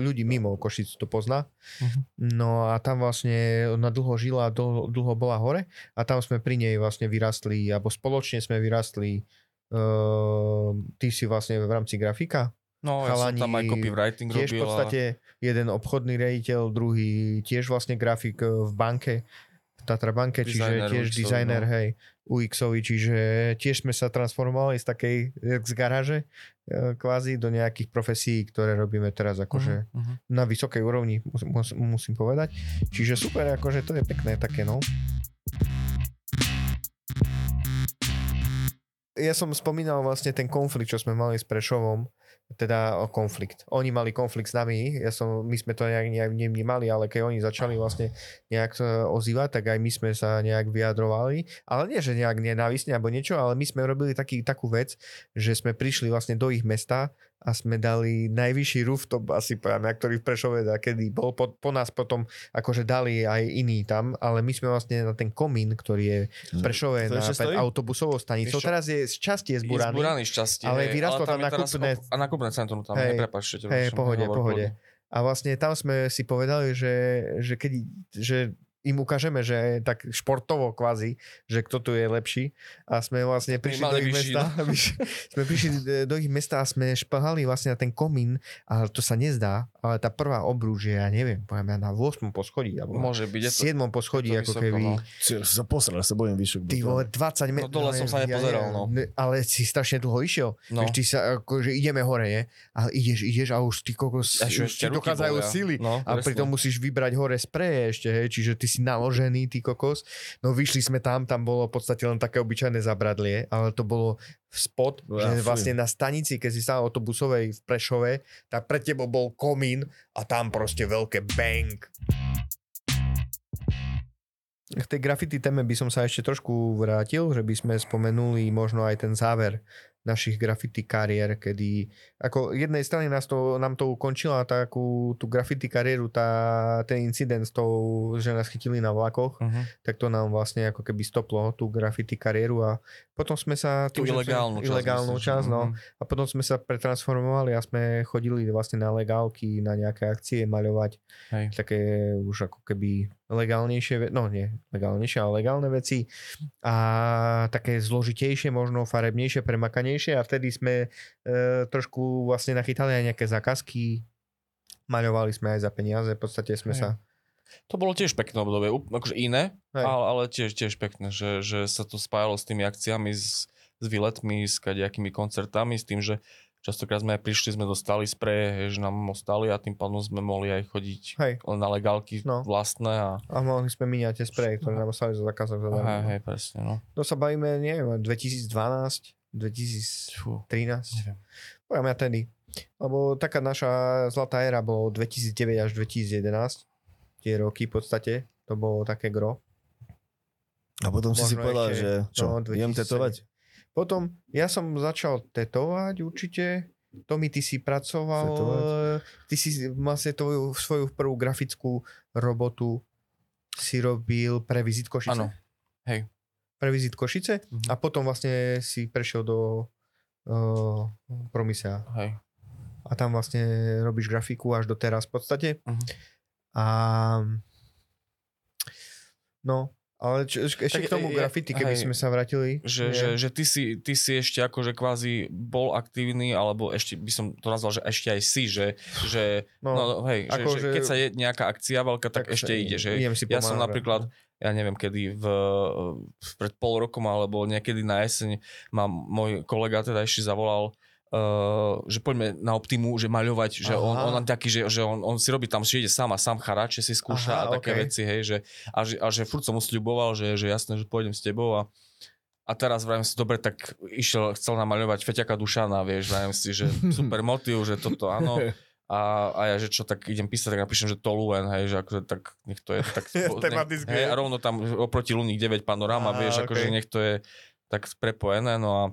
ľudí mimo Košic to pozná. Mhm. No a tam vlastne ona dlho žila, dlho, dlho bola hore a tam sme pri nej vlastne vyrastli, alebo spoločne sme vyrastli uh, ty si vlastne v rámci grafika No, ja Chalani som tam aj copywriting tiež v robil. podstate jeden obchodný rejiteľ, druhý tiež vlastne grafik e, v banke, v Tatra banke, čiže tiež UX-ový, dizajner, no. hej, UX-ový, čiže tiež sme sa transformovali z takej, z garáže e, kvázi do nejakých profesí, ktoré robíme teraz akože Mhm, mhm. na vysokej úrovni, mus, musím povedať. Čiže super, akože to je pekné také, no. Ja som spomínal vlastne ten konflikt, čo sme mali s Prešovom, teda o konflikt. Oni mali konflikt s nami, ja som, my sme to nejak, nejak nevnímali, ale keď oni začali vlastne nejak e, ozývať, tak aj my sme sa nejak vyjadrovali. Ale nie, že nejak nenávisne alebo niečo, ale my sme robili taký, takú vec, že sme prišli vlastne do ich mesta a sme dali najvyšší rooftop asi poviem, ktorý v Prešove kedy bol po, po nás potom akože dali aj iní tam, ale my sme vlastne na ten komín, ktorý je v Prešove To na, pred autobusovou stanicou. Teraz je z časti je Je zburaný. zburaný šťastie. ale hej, vyrastlo tam tam nákupné- op- A nákupné centrum tam, Hej, ešte Hej, pohode, pohode. A vlastne tam sme si povedali, že, že keď že im ukážeme, že tak športovo kvázi, že kto tu je lepší. A sme vlastne prišli do ich vyšší, mesta, sme prišli do ich mesta a sme šplhali vlastne na ten komín, ale to sa nezdá, ale tá prvá obrúž je, ja neviem, poviem ja na 8. poschodí, alebo Môže byť, je to, 7. poschodí, je to ako vysoko, keby, no. Sa posral, sa bojím vyššok. ty vole, 20 metrov. No dole som sa nepozeral, no. Ale si strašne dlho išiel. No. Vieš, ty sa, akože ideme hore, nie? Ale ideš, ideš a už ty kokos, A už ti dochádzajú bolia. sily. No, A presne. pritom musíš vybrať hore spreje ešte, hej, čiže ty si naložený, ty kokos. No vyšli sme tam, tam bolo v podstate len také obyčajné zabradlie, ale to bolo spot, Ja, že fuj. vlastne na stanici, keď si stál autobusovej v Prešove, tak pred tebou bol komín a tam proste veľké bang. K tej graffiti téme by som sa ešte trošku vrátil, že by sme spomenuli možno aj ten záver našich graffiti kariér, kedy ako jednej strany nás to, nám to ukončila takú tú graffiti kariéru, tá, ten incident s tou, že nás chytili na vlakoch, Uh-huh. tak to nám vlastne ako keby stoplo tú graffiti kariéru a potom sme sa... Tú ilegálnu časť. ilegálnu časť, no. Mhm. A potom sme sa pretransformovali a sme chodili vlastne na legálky, na nejaké akcie maľovať Hej. také už ako keby legálnejšie, no nie legálnejšie, ale legálne veci a také zložitejšie, možno farebnejšie, premakanejšie a vtedy sme e, trošku vlastne nachytali aj nejaké zákazky, maľovali sme aj za peniaze, v podstate sme Hej. sa... To bolo tiež pekné obdobie, akože iné, ale, ale tiež, tiež pekné, že, že sa to spájalo s tými akciami, s, s výletmi, s kadejakými koncertami, s tým, že častokrát sme aj prišli, sme dostali spreje, že nám ostali a tým pádom sme mohli aj chodiť Hej, na legálky No. vlastné a a mohli sme míňať tie spreje, ktoré nám ostali za zakázok. hej, zadarmo. hej, presne, no. To sa bavíme, neviem, 2012, 2013. Fú, 13. neviem. Poviem ja tedy. Lebo taká naša zlatá éra bolo 2009 až 2011. Tie roky v podstate. To bolo také gro. A potom si si Možno povedal, ešte, že čo, no, idem 2007. tetovať? Potom ja som začal tetovať určite. Tomi, ty si pracoval, Tetovať? eh, ty si vlastne tvoju, svoju prvú grafickú robotu si robil pre Vizit Košice. Áno, hej. Pre Vizit Košice Mhm. a potom vlastne si prešiel do uh, Promisea. Hej. a tam vlastne robíš grafiku až do teraz v podstate. Mhm. A no, ale čo, ešte Tak k tomu graffiti, keby hej, sme sa vrátili. Že, Nie? že, že ty, si, ty si ešte akože kvázi bol aktívny, alebo ešte by som to nazval, že ešte aj si, že, že no, no, hej, že, že, že- keď sa je nejaká akcia veľká, tak, ešte sa- ide. Že ja som napríklad, no. Ja neviem kedy, v, pred pol rokom alebo niekedy na jeseň ma môj kolega teda ešte zavolal, Uh, že poďme na Optimu, že maľovať, že on, Aha. on, on taký, že, že on, on si robí tam, že ide sám a sám charáče si skúša Aha, a také okej. veci, hej, že, a, že, a že furt som mu sľuboval, že, že jasné, že pôjdem s tebou a a teraz vravím si, dobre, tak išiel, chcel namaľovať Feťaka Dušana, vieš, vravím si, že super motiv, že toto áno. A, a ja, že čo, tak idem písať, tak napíšem, že Toluen, hej, že akože tak nech to je tak... Tematické. hej, a rovno tam oproti Luník 9 panorama, Aha, vieš, akože okej. nech to je tak prepojené, no a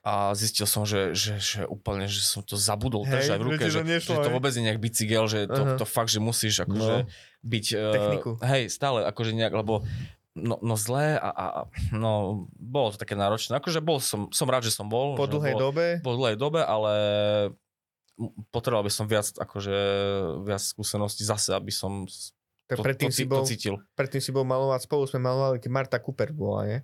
a zistil som, že, že, že úplne, že som to zabudol Hej, držať v ruke, že, nešlo, že to vôbec nie nejak bicykel, že to, Aha. to fakt, že musíš akože No. byť... eh, Techniku. hej, stále, akože nejak, lebo no, no zlé a, a no bolo to také náročné. Akože bol som, som rád, že som bol. Po dlhej bol, dobe. Po dlhej dobe, ale potreboval by som viac, akože viac skúseností zase, aby som Tak to, predtým, to, si bol, to cítil. predtým si bol malovať spolu, sme malovali, keď Marta Cooper bola, nie?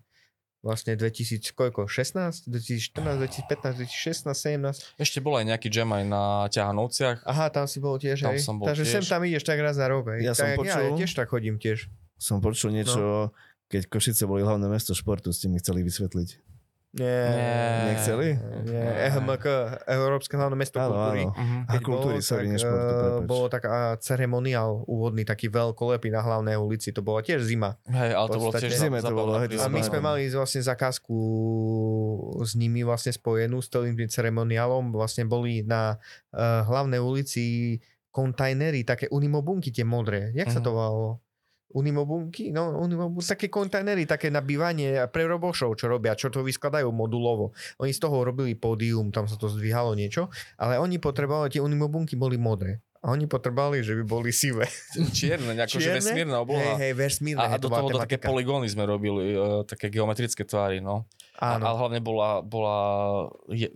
Vlastne 2000, koľko? 16? 2014, 2015, 2016, 17? Ešte bol aj nejaký jam aj na ťahanovciach. Aha, tam si bol tiež, Tam hej? som bol Takže sem tiež. tam ideš tak raz za rok, hej? Ja som tak, Ja, ja počul- tiež tak chodím tiež. Som počul niečo, keď Košice boli hlavné mesto športu, ste mi chceli vysvetliť. Nie. Nie. Nechceli? Nie, EHMK, Európske hlavné mesto Áno, kultúry. áno. Mhm. A Keď kultúry, bolo, sorry, tak, nie športu, eh. Bolo tak a ceremoniál úvodný, taký veľkolepý na hlavnej ulici. To bola tiež zima. Hej, ale to bolo tiež zime to bolo, hej. A my sme mali vlastne zakázku s nimi vlastne spojenú s tým tým ceremoniálom. Vlastne boli na uh, hlavnej ulici kontajnery, také unimobunky tie modré. Jak sa Mhm. to volalo? Unimobunky? No, unimobunky, také kontajnery, také na bývanie pre robošov, čo robia, čo to vyskladajú modulovo. Oni z toho robili pódium, tam sa to zdvíhalo niečo, ale oni potrebovali, tie unimobunky boli modré. A oni potrebovali, že by boli sivé. Čierne, akože Čierne? vesmírna Hej, obloha. hej, vesmírne. A, a hej, do toho také poligóny sme robili, uh, také geometrické tvary, no. A, Áno. ale hlavne bola, bola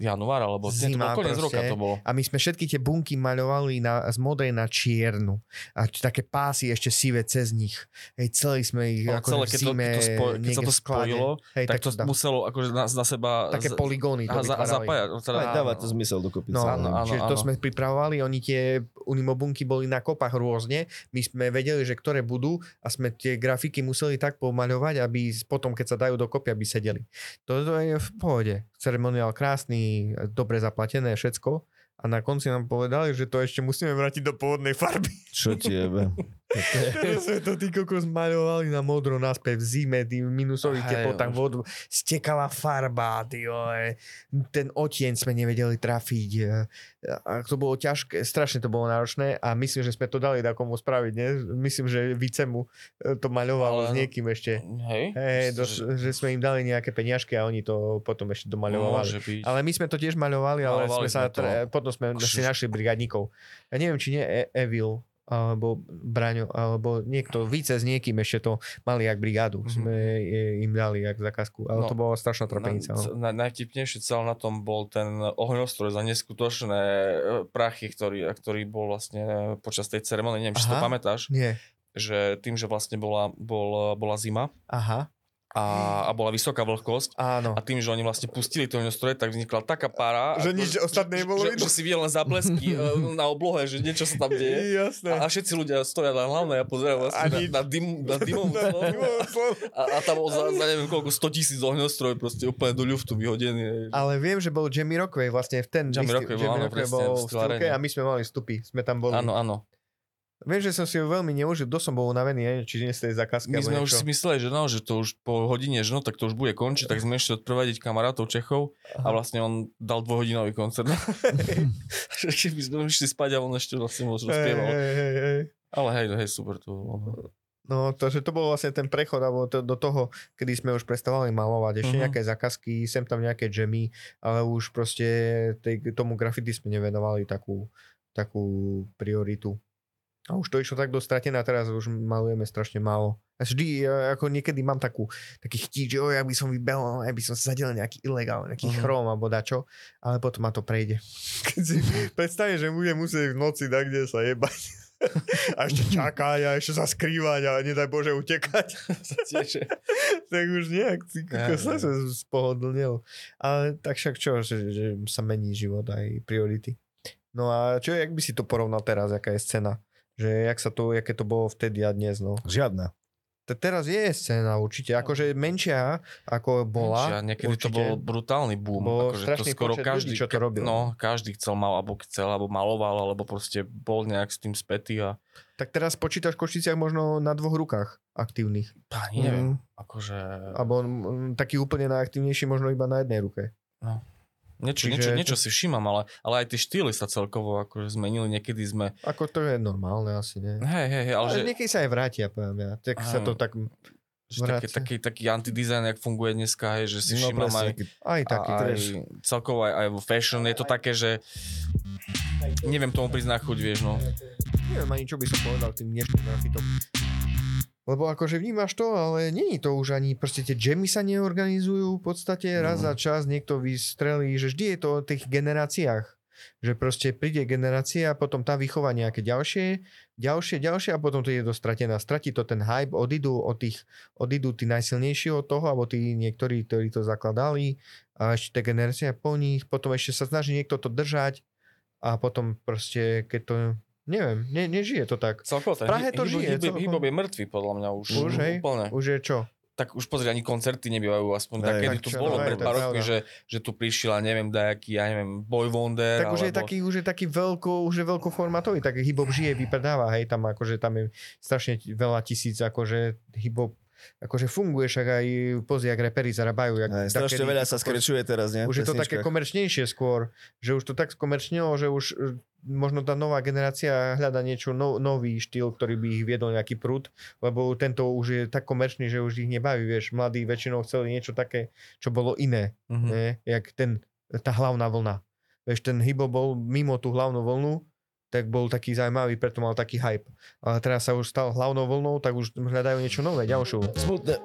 január, alebo nie, to Zima bol koniec proste. roka to bolo. A my sme všetky tie bunky maľovali na, z modrej na čiernu. A také pásy ešte sivé cez nich. Hej, celý sme ich Ale ako celé, keď, to, zime keď, to spoj, keď sa to spojilo, Hej, tak tak to dá- muselo akože na, na seba... Také z- poligóny to a, za, a no Teda, Ale Áno. dáva to zmysel dokopy. No. Áno, áno. čiže to sme pripravovali, oni tie unimobunky boli na kopách rôzne, my sme vedeli, že ktoré budú a sme tie grafiky museli tak pomaľovať, aby potom, keď sa dajú dokopy, aby sedeli. Toto je v pohode. Ceremoniál krásny, dobre zaplatené, všetko. A na konci nám povedali, že to ešte musíme vrátiť do pôvodnej farby. Čo ti jebe? Teraz sme to ty kokos maľovali na modro naspäť v zime, tým minusových Hej, teplotách vodu. Stekala farba, vole. Ten otieň sme nevedeli trafiť. A to bolo ťažké, strašne to bolo náročné a myslím, že sme to dali takomu spraviť, nie? Myslím, že Vicemu e, to maľovalo Ale- s niekým ešte. Hej? Že- dos, že sme im dali nejaké peňažky a oni to potom ešte domaľovali. Ale my sme to tiež maľovali, ale Maľovali sme sa, to. potom sme Akože- si našli brigadníkov. Ja neviem, či nie e- Evil, alebo Braňo, alebo niekto, více s niekým ešte to mali jak brigádu. Mhm. Sme je- im dali jak zakazku, ale No, to bola strašná trapenica. Na, No. na, najvtipnejšie celé na tom bol ten ohňostroj za neskutočné e, prachy, ktorý, ktorý bol vlastne počas tej ceremonie, neviem, či si to Aha. pamätáš, Nie. že tým, že vlastne bola, bol, bola zima Aha. A, a bola vysoká vlhkosť Áno. a tým, že oni vlastne pustili to ohňostroje, tak vznikla taká para. Že nič ostatné nebolo že, vidno. že si videl len záblesky e, na oblohe, že niečo sa tam deje. Jasné. A, a všetci ľudia stoja na hlavnej a pozerajú A vlastne nič. na, na, dym, na dymovú slovo. A, a tam za, za neviem koľko, 100 tisíc ohňostroj proste úplne do ľuftu vyhodený. Ale viem, že bol Jamie Rockway vlastne v ten Jamie istý- Rockway bol, áno, Rockway bol v Arene. a my sme mali vstupy. Sme tam boli. Áno, áno. Viem, že som si ju veľmi neužil, dosť som bol unavený, neviem, či nie z tej zakázky. My sme už niečo. si mysleli, že no, že to už po hodine, že no, tak to už bude končiť, tak sme ešte odprevadiť kamarátov Čechov a vlastne on dal dvojhodinový koncert. Že Keby sme išli spať a on ešte vlastne možno Hej, spieval. hej, hej, hej. Ale hej, hej, super to bolo. No, to, že to bol vlastne ten prechod alebo to, do toho, kedy sme už prestávali malovať, ešte Mhm. nejaké zakazky, sem tam nejaké jammy, ale už proste tej, tomu graffiti sme nevenovali takú, takú prioritu. A už to išlo tak dostratené a teraz už malujeme strašne málo. A vždy, ja ako niekedy mám takú, taký chtít, že oj, ja by som vybehol, ja by som sa zadel nejaký ilegál, nejaký Mhm. chrom alebo dačo, ale potom ma to prejde. Keď si predstavíš, že budem musieť v noci tak, kde sa jebať a ešte čakať a ešte sa skrývať a nedaj Bože utekať, tak už nejak si Ja, kokos ja. sa spohodlnil. Ale tak však čo, že, že sa mení život aj priority. No a čo, jak by si to porovnal teraz, aká je scéna? Že jak sa to, jaké to bolo vtedy a dnes, no. Žiadna. Te- Teraz je scéna určite, akože menšia, ako bola. Čiže niekedy to určite. bol brutálny boom. Bol akože to skoro počet každý, ľudí, čo to robil. No, každý chcel mal, alebo chcel, alebo maloval, alebo proste bol nejak s tým spätý a Tak teraz počítaš v Košiciach možno na dvoch rukách aktívnych. ani neviem, Mm. akože Alebo mm, taký úplne najaktívnejší možno iba na jednej ruke. Niečo, Čiže niečo, niečo si všímam, ale, ale aj tie štýly sa celkovo akože zmenili, niekedy sme, Ako to je normálne asi, nie? hej, hej, hej, ale, Ale že, niekedy sa aj vrátia, poviem ja. Tak sa to tak... taký, taký, taký antidizajn, jak funguje dneska, hej, že si No všímam aj, presne. Aj taký a, aj trash. celkovo aj, aj vo fashion je to také, že neviem tomu priznať chuť, vieš, no. Neviem ani, čo by som povedal tým dnešným grafitom. Lebo akože vnímaš to, ale není to už ani, proste tie jammy sa neorganizujú v podstate, raz No. za čas niekto vystrelí, že vždy je to o tých generáciách. Že proste príde generácia, potom tá vychová nejaké ďalšie, ďalšie, ďalšie a potom to je dostratená. Stratí to ten hype, odídu, od tých, odídu tí najsilnejší od toho, alebo tí niektorí, ktorí to zakladali a ešte tá generácia po nich, potom ešte sa snaží niekto to držať a potom proste, keď to, neviem, ne, nežije to tak. Celkovo ten V Prahe to žije. Hybob je mŕtvý podľa mňa už. Už, hej? Úplne. Už je čo? Tak už pozri, ani koncerty nebývajú, aspoň tak, Hej. kedy Tak tu čo, bolo no, pred pár rokmi, že, že tu prišiel, a neviem, dajaký, ja neviem, Boy Wonder, Tak už je taký, už je taký veľko, už je veľkoformátový, tak hip-hop žije, vypredáva, hej, tam akože tam je strašne veľa tisíc, akože hip-hop akože funguje, však aj pozri, jak reperi zarábajú. Jak Aj, strašne veľa sa skrečuje teraz, nie? Už je to také komerčnejšie skôr, že už to tak skomerčnilo, že už e, možno tá nová generácia hľada niečo no, nový štýl, ktorý by ich viedol nejaký prúd, lebo tento už je tak komerčný, že už ich nebaví, vieš, mladí väčšinou chceli niečo také, čo bolo iné, Mhm. nie? jak ten, tá hlavná vlna. Vieš, ten hybo bol mimo tú hlavnú vlnu, tak bol taký zaujímavý, preto mal taký hype. Ale teraz sa už stal hlavnou vlnou, tak už hľadajú niečo nové, ďalšiu. Smutné.